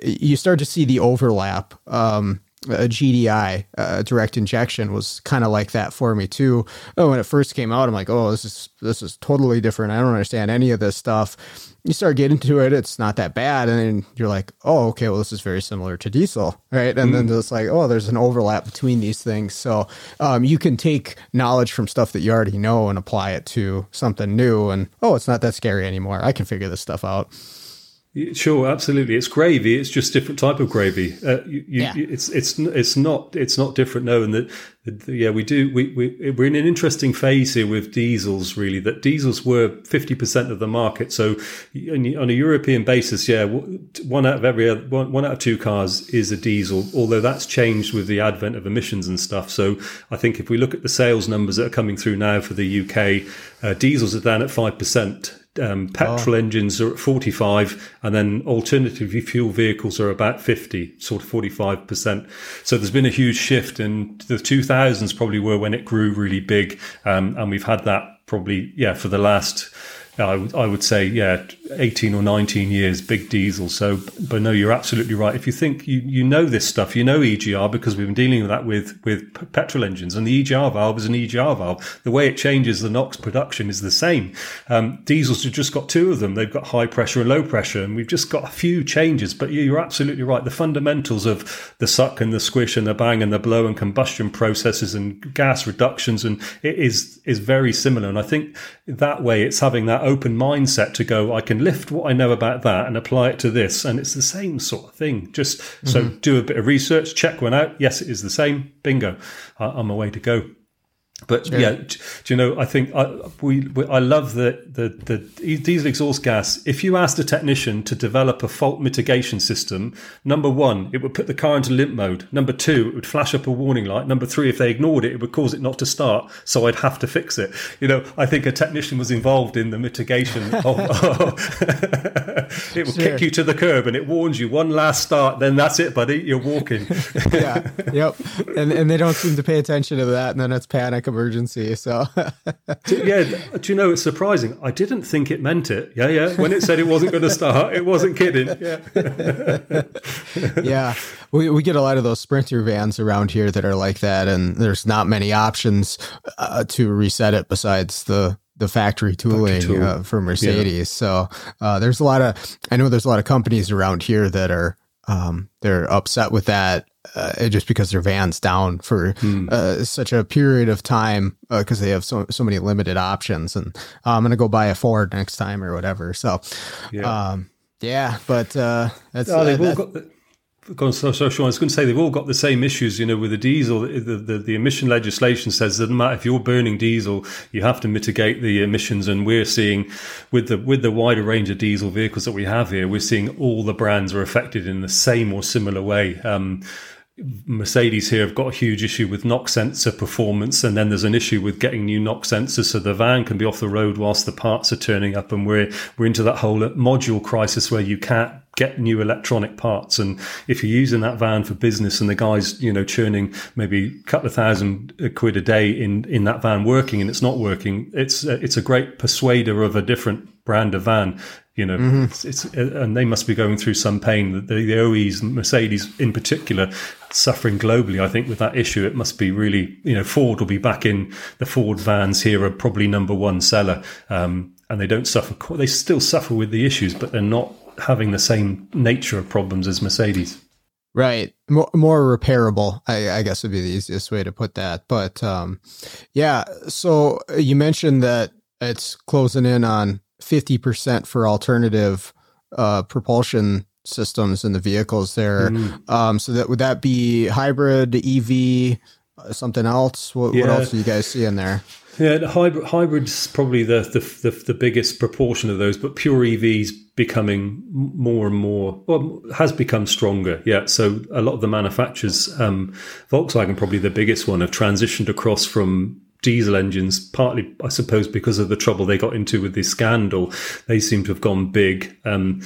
you start to see the overlap. Um, a GDI, uh, direct injection, was kind of like that for me too. Oh, when it first came out, I'm like, oh, this is this is totally different. I don't understand any of this stuff. You start getting to it, it's not that bad, and then you're like, oh, okay, well, this is very similar to diesel, right? And mm. then it's like, oh, there's an overlap between these things. So um, you can take knowledge from stuff that you already know and apply it to something new, and oh, it's not that scary anymore. I can figure this stuff out. Sure, absolutely. It's gravy. It's just different type of gravy. Uh, you, you, yeah. It's it's it's not it's not different. No, and that yeah, we do. We we we're in an interesting phase here with diesels. Really, that diesels were fifty percent of the market. So on a European basis, yeah, one out of every one, one out of two cars is a diesel. Although that's changed with the advent of emissions and stuff. So I think if we look at the sales numbers that are coming through now for the UK, uh, diesels are down at five percent um, petrol oh. engines are at 45 and then alternative fuel vehicles are about 50 sort of 45% so there's been a huge shift and the 2000s probably were when it grew really big um, and we've had that probably yeah for the last I, I would say, yeah, 18 or 19 years, big diesel. So, but no, you're absolutely right. If you think you, you know this stuff, you know EGR because we've been dealing with that with, with petrol engines and the EGR valve is an EGR valve. The way it changes the NOx production is the same. Um, diesels have just got two of them. They've got high pressure and low pressure and we've just got a few changes, but you're absolutely right. The fundamentals of the suck and the squish and the bang and the blow and combustion processes and gas reductions and it is, is very similar. And I think that way it's having that open mindset to go, I can lift what I know about that and apply it to this. And it's the same sort of thing. Just mm-hmm. so do a bit of research, check one out. Yes, it is the same. Bingo. I'm away to go. But yeah, yeah do, you know? I think I, we, we, I love the, the the diesel exhaust gas. If you asked a technician to develop a fault mitigation system, number one, it would put the car into limp mode. Number two, it would flash up a warning light. Number three, if they ignored it, it would cause it not to start. So I'd have to fix it. You know, I think a technician was involved in the mitigation of. it will sure. kick you to the curb and it warns you one last start. Then that's it, buddy. You're walking. yeah. Yep. And and they don't seem to pay attention to that, and then it's panic emergency. So, yeah, do you know it's surprising? I didn't think it meant it. Yeah, yeah. When it said it wasn't going to start, it wasn't kidding. Yeah, yeah. We we get a lot of those Sprinter vans around here that are like that, and there's not many options uh, to reset it besides the the factory tooling tool. uh, for Mercedes. Yeah. So uh, there's a lot of I know there's a lot of companies around here that are um, they're upset with that uh, just because their van's down for hmm. uh, such a period of time because uh, they have so so many limited options, and uh, I'm gonna go buy a Ford next time or whatever. So, yeah, um, yeah but uh, that's, oh, they've all got. The- so, so I was going to say they've all got the same issues, you know, with the diesel. The, the, the emission legislation says that matter if you're burning diesel, you have to mitigate the emissions. And we're seeing with the with the wider range of diesel vehicles that we have here, we're seeing all the brands are affected in the same or similar way. Um, Mercedes here have got a huge issue with NOx sensor performance, and then there's an issue with getting new NOx sensors so the van can be off the road whilst the parts are turning up, and we're we're into that whole module crisis where you can't get new electronic parts. And if you're using that van for business and the guy's, you know, churning maybe a couple of thousand quid a day in, in that van working and it's not working, it's, it's a great persuader of a different brand of van. You know, mm-hmm. it's, it's, and they must be going through some pain. The, the OEs, and Mercedes in particular, suffering globally. I think with that issue, it must be really, you know, Ford will be back in the Ford vans here are probably number one seller. Um, and they don't suffer. They still suffer with the issues, but they're not having the same nature of problems as Mercedes. Right. More, more repairable, I, I, guess would be the easiest way to put that. But um, yeah, so you mentioned that it's closing in on 50% for alternative uh, propulsion systems in the vehicles there. Mm. Um, so that would that be hybrid, EV, uh, something else? What, yeah. what else do you guys see in there? Yeah, hybrid hybrid's probably the, the, the the biggest proportion of those, but pure EVs becoming more and more well has become stronger. Yeah, so a lot of the manufacturers, um, Volkswagen probably the biggest one, have transitioned across from diesel engines, partly I suppose because of the trouble they got into with this scandal. They seem to have gone big. Um,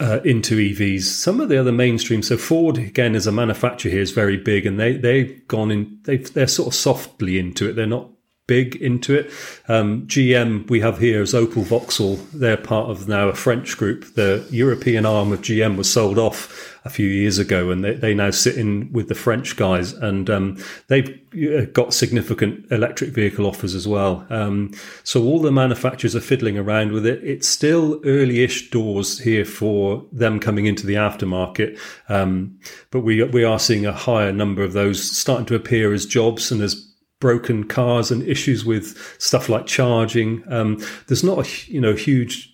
uh, into EVs. Some of the other mainstream, so Ford again as a manufacturer here is very big, and they they've gone in. They they're sort of softly into it. They're not big into it. Um, GM we have here is Opel Vauxhall. They're part of now a French group. The European arm of GM was sold off a few years ago, and they, they now sit in with the French guys, and um, they've uh, got significant electric vehicle offers as well. Um, so all the manufacturers are fiddling around with it. It's still early-ish doors here for them coming into the aftermarket, um, but we we are seeing a higher number of those starting to appear as jobs and as broken cars and issues with stuff like charging. Um, there's not a you know huge.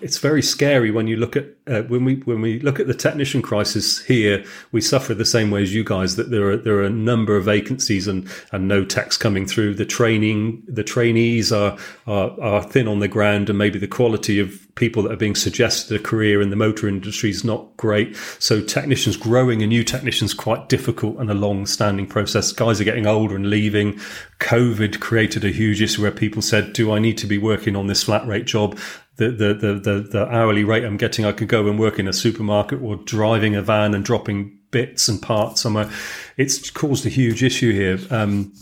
It's very scary when you look at uh, when we when we look at the technician crisis here, we suffer the same way as you guys. That there are there are a number of vacancies and and no techs coming through. The training, the trainees are are, are thin on the ground, and maybe the quality of people that are being suggested a career in the motor industry is not great. So technicians growing a new technicians quite difficult and a long standing process. Guys are getting older and leaving. COVID created a huge issue where people said, "Do I need to be working on this flat rate job?" The, the, the, the, hourly rate I'm getting, I could go and work in a supermarket or driving a van and dropping bits and parts somewhere. It's caused a huge issue here. Um,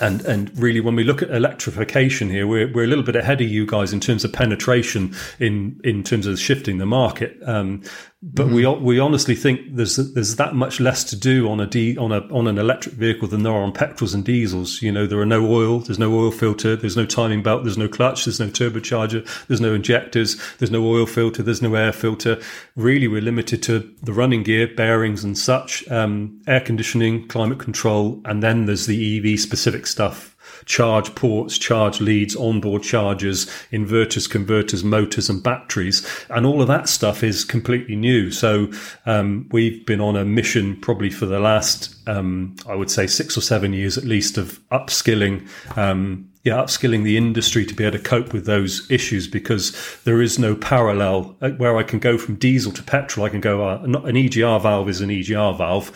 and and really when we look at electrification here we're, we're a little bit ahead of you guys in terms of penetration in in terms of shifting the market um, but mm-hmm. we we honestly think there's there's that much less to do on a D, on a on an electric vehicle than there are on petrols and diesels. You know there are no oil there's no oil filter there's no timing belt there's no clutch there's no turbocharger there's no injectors there's no oil filter there's no air filter. Really we're limited to the running gear bearings and such um, air conditioning climate control and then there's the EV specific stuff charge ports, charge leads, onboard chargers, inverters, converters, motors, and batteries. And all of that stuff is completely new. So um, we've been on a mission probably for the last, um, I would say, six or seven years at least of upskilling. Um, yeah, upskilling the industry to be able to cope with those issues because there is no parallel uh, where I can go from diesel to petrol. I can go, uh, an EGR valve is an EGR valve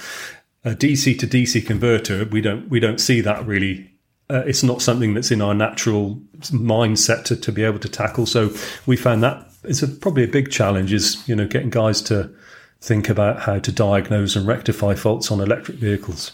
a DC to DC converter, we don't we don't see that really. Uh, it's not something that's in our natural mindset to, to be able to tackle. So we found that it's a, probably a big challenge is you know getting guys to think about how to diagnose and rectify faults on electric vehicles.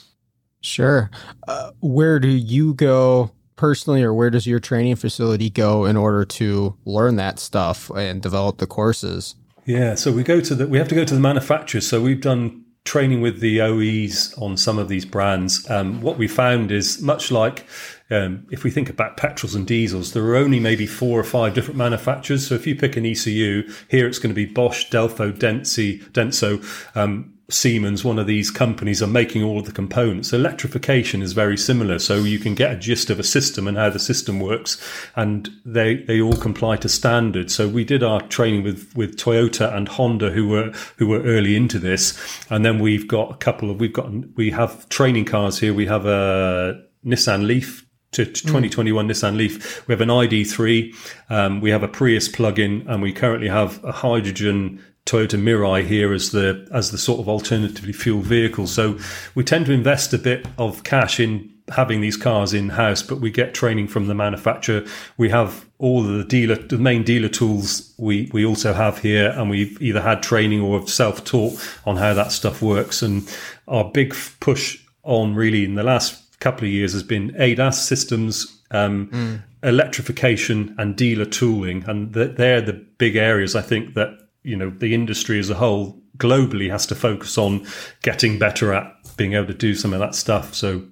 Sure. Uh, where do you go personally, or where does your training facility go in order to learn that stuff and develop the courses? Yeah, so we go to the we have to go to the manufacturers. So we've done training with the OEs on some of these brands, um, what we found is much like um, if we think about petrols and diesels, there are only maybe four or five different manufacturers. So if you pick an ECU, here it's going to be Bosch, Delphi, Densi, Denso. Um, Siemens, one of these companies, are making all of the components. Electrification is very similar, so you can get a gist of a system and how the system works, and they they all comply to standards. So we did our training with with Toyota and Honda, who were who were early into this, and then we've got a couple of we've got we have training cars here. We have a Nissan Leaf to 2021 mm. Nissan Leaf. We have an ID3, um, we have a Prius plug-in, and we currently have a hydrogen Toyota Mirai here as the as the sort of alternatively fuel vehicle. So we tend to invest a bit of cash in having these cars in house, but we get training from the manufacturer. We have all the dealer, the main dealer tools we, we also have here, and we've either had training or self taught on how that stuff works. And our big push on really in the last couple of years has been ADAS systems, um, mm. electrification, and dealer tooling, and they're the big areas I think that you know the industry as a whole globally has to focus on getting better at being able to do some of that stuff. So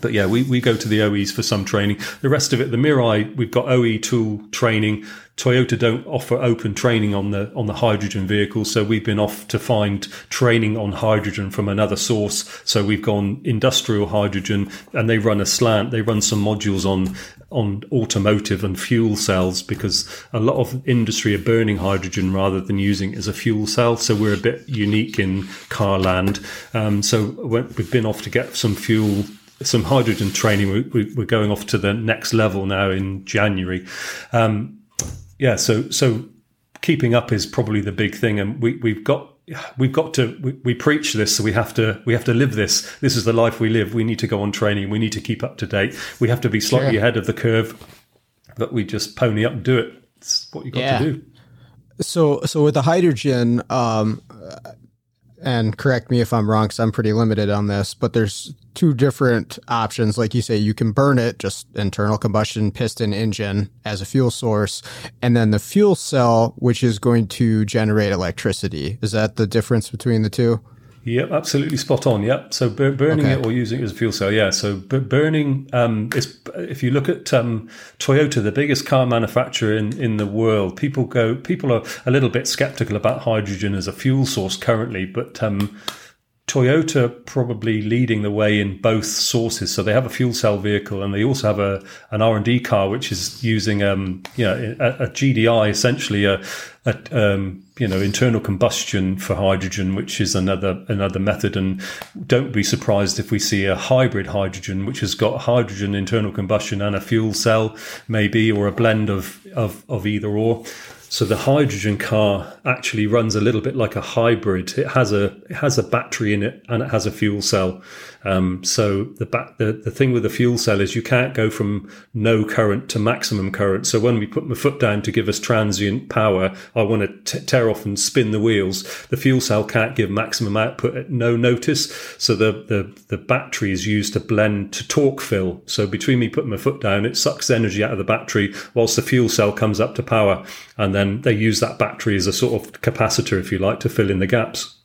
but yeah, we, we go to the OEs for some training. The rest of it, the Mirai, we've got OE tool training. Toyota don't offer open training on the on the hydrogen vehicles, so we've been off to find training on hydrogen from another source. So we've gone industrial hydrogen, and they run a slant. They run some modules on on automotive and fuel cells because a lot of industry are burning hydrogen rather than using it as a fuel cell. So we're a bit unique in car land. Um, so we've been off to get some fuel some hydrogen training. We, are going off to the next level now in January. Um, yeah, so so keeping up is probably the big thing, and we we've got we've got to we, we, preach this so we have to we have to live this. This is the life we live. We need to go on training. We need to keep up to date. We have to be slightly sure. ahead of the curve but we just pony up and do it. It's what you got yeah. to do. So so with the hydrogen um and correct me if I'm wrong, because I'm pretty limited on this, but there's two different options. Like you say, you can burn it, just internal combustion piston engine as a fuel source, and then the fuel cell, which is going to generate electricity. Is that the difference between the two? Yep, absolutely spot on. Yep. So bur- burning okay. it or using it as a fuel cell. Yeah. So b- burning um, is if you look at um, Toyota, the biggest car manufacturer in, in the world, people go people are a little bit skeptical about hydrogen as a fuel source currently, but um, Toyota probably leading the way in both sources. So they have a fuel cell vehicle, and they also have a an R and D car, which is using um, you know, a, a GDI, essentially a, a um, you know internal combustion for hydrogen, which is another another method. And don't be surprised if we see a hybrid hydrogen, which has got hydrogen internal combustion and a fuel cell, maybe, or a blend of of, of either or. So the hydrogen car actually runs a little bit like a hybrid. It has a it has a battery in it and it has a fuel cell. Um, so the, the the thing with the fuel cell is you can't go from no current to maximum current. So when we put my foot down to give us transient power, I want to tear off and spin the wheels. The fuel cell can't give maximum output at no notice. So the the the battery is used to blend to torque fill. So between me putting my foot down, it sucks energy out of the battery whilst the fuel cell comes up to power and then they use that battery as a sort of capacitor, if you like, to fill in the gaps.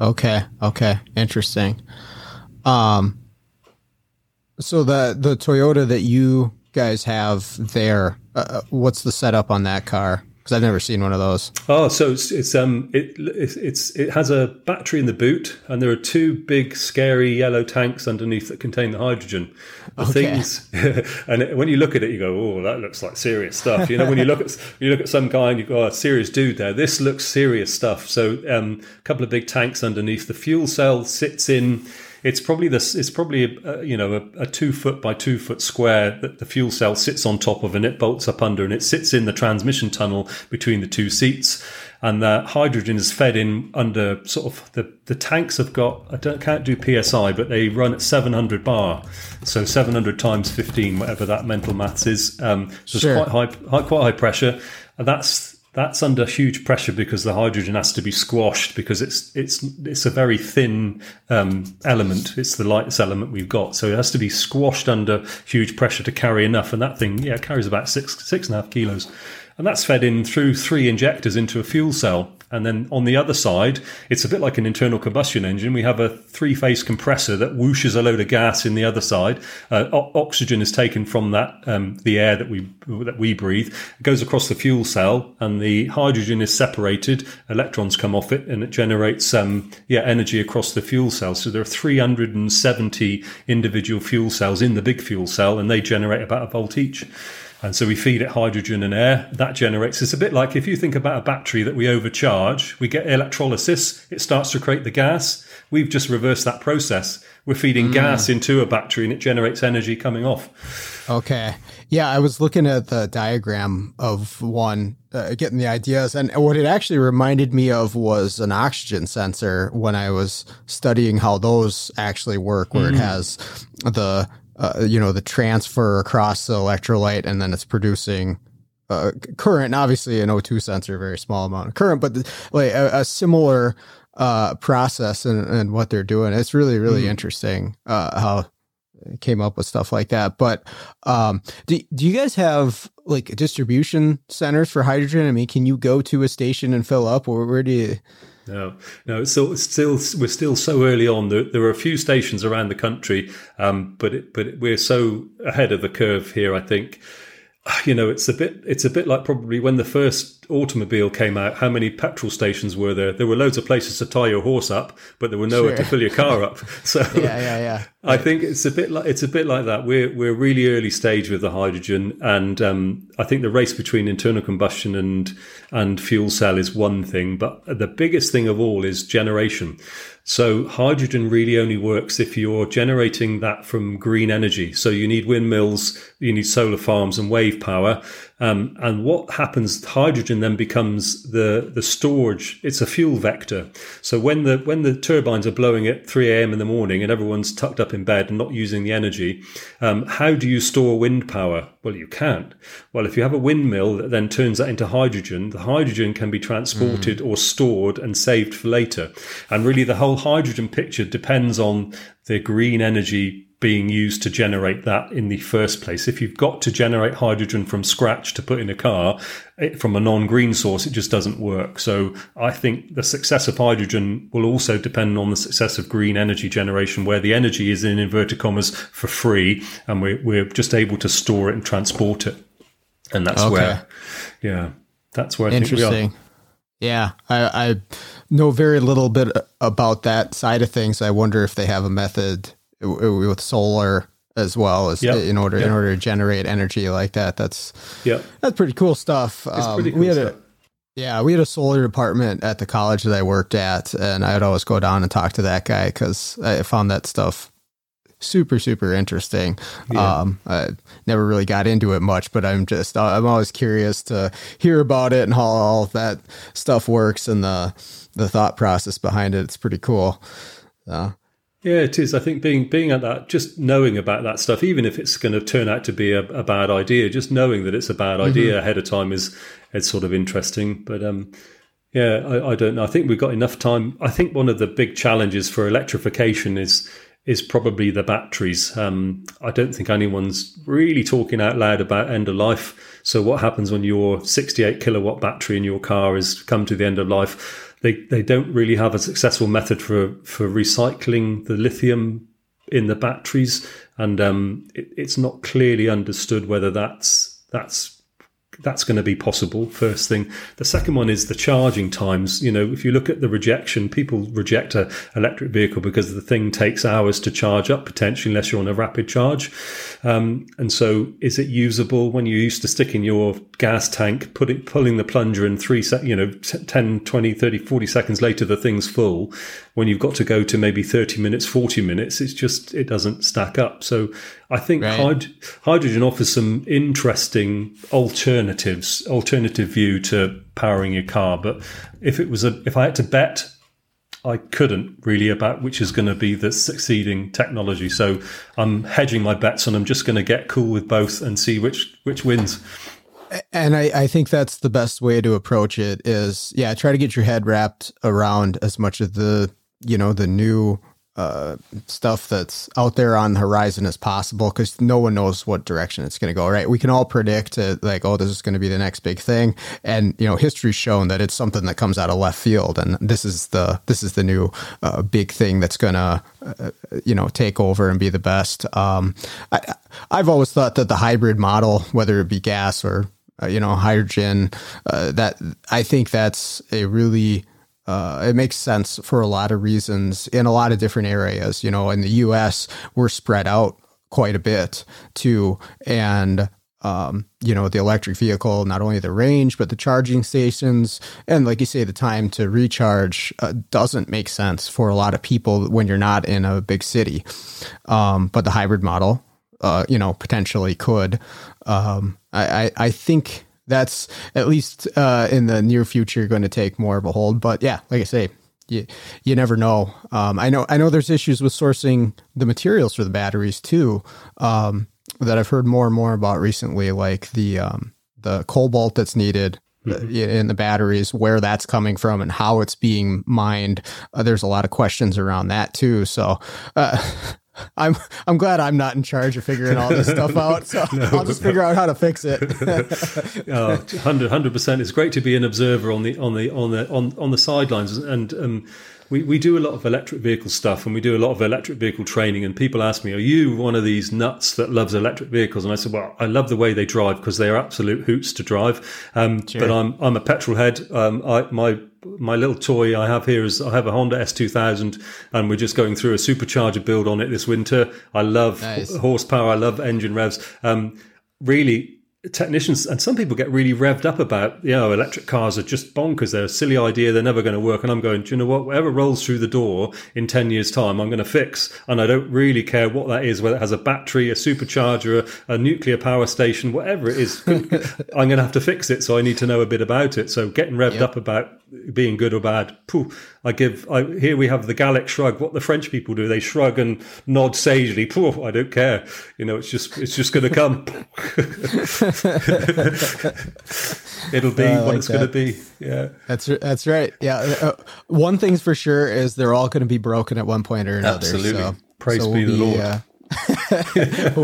Okay. Okay. Interesting. Um, so the the Toyota that you guys have there, uh, uh what's the setup on that car? because I've never seen one of those. Oh, so it's, it's um it it's it has a battery in the boot, and there are two big scary yellow tanks underneath that contain the hydrogen. The okay. things, and when you look at it, you go, "Oh, that looks like serious stuff." You know, when you look at you look at some guy and you go, "Oh, a serious dude there." This looks serious stuff. So, um, a couple of big tanks underneath. The fuel cell sits in it's probably this. It's probably a, you know a, a, two foot by two foot square that the fuel cell sits on top of, and it bolts up under, and it sits in the transmission tunnel between the two seats. And the hydrogen is fed in under sort of the, the tanks have got I don't can't do psi, but they run at 700 bar, so 700 times 15, whatever that mental maths is. Um, so sure. it's quite high, high, quite high pressure. And that's that's under huge pressure because the hydrogen has to be squashed because it's it's it's a very thin um, element. It's the lightest element we've got, so it has to be squashed under huge pressure to carry enough. And that thing, yeah, carries about six six and a half kilos, and that's fed in through three injectors into a fuel cell. And then on the other side, it's a bit like an internal combustion engine. We have a three phase compressor that whooshes a load of gas in the other side. Uh, o- oxygen is taken from that, um, the air that we, that we breathe. It goes across the fuel cell and the hydrogen is separated. Electrons come off it and it generates, um, yeah, energy across the fuel cell. So there are 370 individual fuel cells in the big fuel cell and they generate about a volt each. And so we feed it hydrogen and air. That generates. It's a bit like if you think about a battery that we overcharge, we get electrolysis, it starts to create the gas. We've just reversed that process. We're feeding mm. gas into a battery and it generates energy coming off. Okay. Yeah, I was looking at the diagram of one uh, getting the ideas. And what it actually reminded me of was an oxygen sensor when I was studying how those actually work, where mm. it has the uh, you know the transfer across the electrolyte, and then it's producing uh, current. Obviously, an O2 sensor, very small amount of current, but the, like a, a similar uh, process and, and what they're doing. It's really really mm. interesting uh, how came up with stuff like that. But um, do do you guys have like distribution centers for hydrogen? I mean, can you go to a station and fill up, or where do you? No, no. Still, still we're still so early on. There, there are a few stations around the country, um, but it, but we're so ahead of the curve here. I think you know it's a bit it's a bit like probably when the first automobile came out how many petrol stations were there there were loads of places to tie your horse up but there were nowhere sure. to fill your car up so yeah yeah yeah i think it's a bit like it's a bit like that we're we're really early stage with the hydrogen and um, i think the race between internal combustion and and fuel cell is one thing but the biggest thing of all is generation so hydrogen really only works if you're generating that from green energy. So you need windmills, you need solar farms and wave power. Um, and what happens? Hydrogen then becomes the the storage. It's a fuel vector. So when the when the turbines are blowing at 3 a.m. in the morning and everyone's tucked up in bed and not using the energy, um, how do you store wind power? Well, you can't. Well, if you have a windmill that then turns that into hydrogen, the hydrogen can be transported mm. or stored and saved for later. And really, the whole hydrogen picture depends on the green energy being used to generate that in the first place. If you've got to generate hydrogen from scratch to put in a car it, from a non green source, it just doesn't work. So I think the success of hydrogen will also depend on the success of green energy generation, where the energy is in inverted commas for free and we're, we're just able to store it and transport it. And that's okay. where, yeah, that's where I Interesting. Yeah, I, I know very little bit about that side of things. I wonder if they have a method with solar as well as yep. in order yep. in order to generate energy like that. That's yeah, that's pretty cool stuff. It's um, pretty cool we had stuff. A, yeah, we had a solar department at the college that I worked at, and I would always go down and talk to that guy because I found that stuff super super interesting. Yeah. Um, I never really got into it much, but I'm just I'm always curious to hear about it and how all that stuff works and the the thought process behind it. It's pretty cool. Uh, yeah, it is. I think being being at that, just knowing about that stuff, even if it's going to turn out to be a, a bad idea, just knowing that it's a bad idea mm-hmm. ahead of time is it's sort of interesting. But um, yeah, I, I, don't know. I think we've got enough time. I think one of the big challenges for electrification is is probably the batteries. Um, I don't think anyone's really talking out loud about end of life. So what happens when your 68 kilowatt battery in your car has come to the end of life? They they don't really have a successful method for for recycling the lithium in the batteries, and um, it, it's not clearly understood whether that's that's that's going to be possible first thing. The second one is the charging times. You know if you look at the rejection people reject a electric vehicle because the thing takes hours to charge up potentially unless you're on a rapid charge. Um, and so is it usable? When you're used to sticking your gas tank putting pulling the plunger in three sec you know 10 20 30 40 seconds later the thing's full when you've got to go to maybe 30 minutes 40 minutes it's just it doesn't stack up so i think right. hyd- hydrogen offers some interesting alternatives alternative view to powering your car but if it was a if i had to bet I couldn't really about which is going to be the succeeding technology. So I'm hedging my bets and I'm just going to get cool with both and see which which wins. And I, I think that's the best way to approach it is yeah, try to get your head wrapped around as much of the you know the new uh, stuff that's out there on the horizon as possible because no one knows what direction it's going to go. Right? We can all predict it, like, oh, this is going to be the next big thing, and you know, history's shown that it's something that comes out of left field, and this is the this is the new uh, big thing that's going to uh, you know take over and be the best. Um, I, I've always thought that the hybrid model, whether it be gas or uh, you know hydrogen, uh, that I think that's a really uh, it makes sense for a lot of reasons in a lot of different areas. You know, in the U.S., we're spread out quite a bit too, and um, you know, the electric vehicle, not only the range, but the charging stations. And like you say, the time to recharge uh, doesn't make sense for a lot of people when you're not in a big city. Um, but the hybrid model, uh, you know, potentially could. Um, I, I, I, think that's at least uh, in the near future going to take more of a hold. But yeah, like I say, you, you never know. Um, I know I know there's issues with sourcing the materials for the batteries too um, that I've heard more and more about recently, like the um, the cobalt that's needed mm-hmm. in the batteries, where that's coming from, and how it's being mined. Uh, there's a lot of questions around that too. So. Uh, I'm I'm glad I'm not in charge of figuring all this stuff out. So no. I'll just figure out how to fix it. oh, 100 percent. It's great to be an observer on the on the on the on on the sidelines, and um, we we do a lot of electric vehicle stuff, and we do a lot of electric vehicle training. And people ask me, "Are you one of these nuts that loves electric vehicles?" And I said, "Well, I love the way they drive because they are absolute hoots to drive." Um, sure. But I'm I'm a petrol head. Um, I, my my little toy I have here is I have a Honda S2000 and we're just going through a supercharger build on it this winter. I love nice. horsepower. I love engine revs. Um, really technicians and some people get really revved up about you know electric cars are just bonkers. They're a silly idea. They're never going to work. And i'm going do you know what? Whatever rolls through the door in 10 years time i'm going to fix. And i don't really care what that is whether it has a battery a supercharger a, a nuclear power station whatever it is. I'm going to have to fix it so i need to know a bit about it. So getting revved yep. up about being good or bad. Poof, I give. I, here we have the Gallic shrug. What the French people do, they shrug and nod sagely. Poof, I don't care. You know, it's just it's just going to come. It'll be uh, what like it's going to be. Yeah, that's that's right. Yeah, uh, one thing's for sure is they're all going to be broken at one point or another. Absolutely. So, Praise so be we'll the Lord. Uh,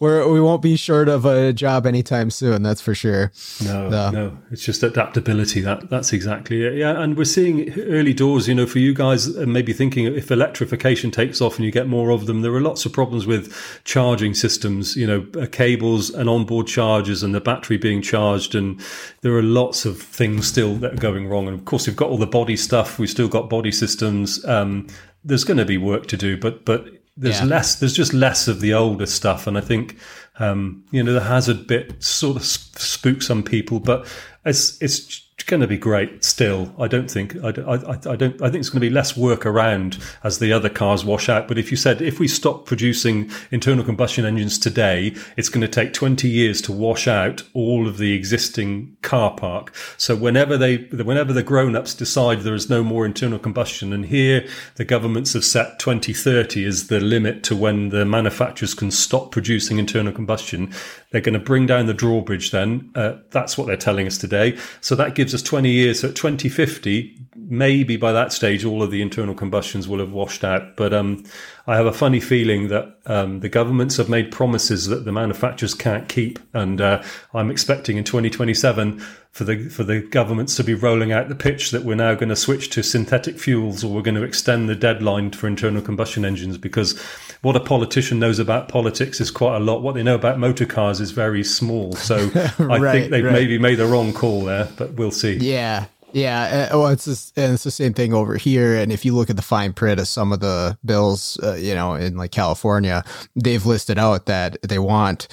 we're, we won't be short of a job anytime soon. That's for sure. No, no, no, it's just adaptability. That that's exactly it. Yeah, and we're seeing early doors. You know, for you guys, uh, maybe thinking if electrification takes off and you get more of them, there are lots of problems with charging systems. You know, uh, cables and onboard chargers and the battery being charged, and there are lots of things still that are going wrong. And of course, we've got all the body stuff. We've still got body systems. Um, there's going to be work to do, but but there's yeah. less there's just less of the older stuff and i think um, you know the hazard bit sort of spooks some people but it's it's going to be great still. I don't think I, I, I don't I think it's going to be less work around as the other cars wash out. But if you said if we stop producing internal combustion engines today, it's going to take 20 years to wash out all of the existing car park. So whenever they whenever the grown-ups decide there is no more internal combustion, and here the governments have set 2030 as the limit to when the manufacturers can stop producing internal combustion, they're going to bring down the drawbridge. Then uh, that's what they're telling us today. So that gives gives us 20 years. So at 2050, maybe by that stage, all of the internal combustions will have washed out. But um, I have a funny feeling that um, the governments have made promises that the manufacturers can't keep. And uh, I'm expecting in 2027 for the for the governments to be rolling out the pitch that we're now going to switch to synthetic fuels or we're going to extend the deadline for internal combustion engines because what a politician knows about politics is quite a lot. What they know about motor cars is very small. So I think they've right. maybe made the wrong call there, but we'll see. Yeah. Yeah, uh, well, it's and it's the same thing over here. And if you look at the fine print of some of the bills, uh, you know, in like California, they've listed out that they want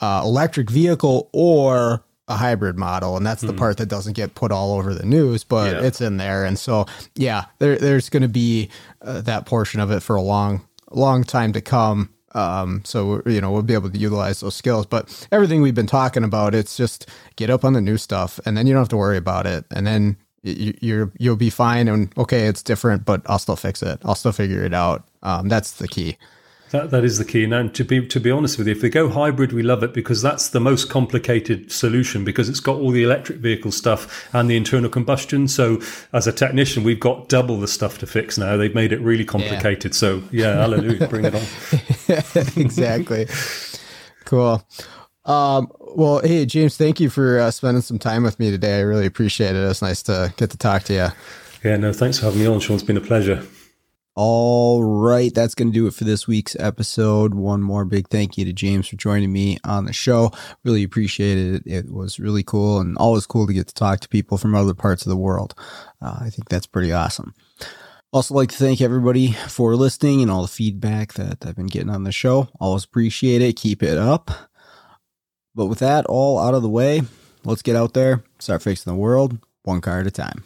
uh, electric vehicle or a hybrid model, and that's the mm. part that doesn't get put all over the news, but yeah. it's in there. And so, yeah, there, there's going to be uh, that portion of it for a long, long time to come. Um, so you know we'll be able to utilize those skills. But everything we've been talking about, it's just get up on the new stuff, and then you don't have to worry about it, and then you, you're you'll be fine. And okay, it's different, but I'll still fix it. I'll still figure it out. Um, that's the key. That that is the key. And to be to be honest with you, if they go hybrid, we love it because that's the most complicated solution because it's got all the electric vehicle stuff and the internal combustion. So as a technician, we've got double the stuff to fix now. They've made it really complicated. Yeah. So yeah, hallelujah, bring it on. exactly. cool. Um, well, hey James, thank you for uh, spending some time with me today. I really appreciate it. It's nice to get to talk to you. Yeah, no, thanks for having me on, Sean. It's been a pleasure. All right, that's going to do it for this week's episode. One more big thank you to James for joining me on the show. Really appreciated it. It was really cool and always cool to get to talk to people from other parts of the world. Uh, I think that's pretty awesome. Also, like to thank everybody for listening and all the feedback that I've been getting on the show. Always appreciate it. Keep it up. But with that all out of the way, let's get out there, start fixing the world one car at a time.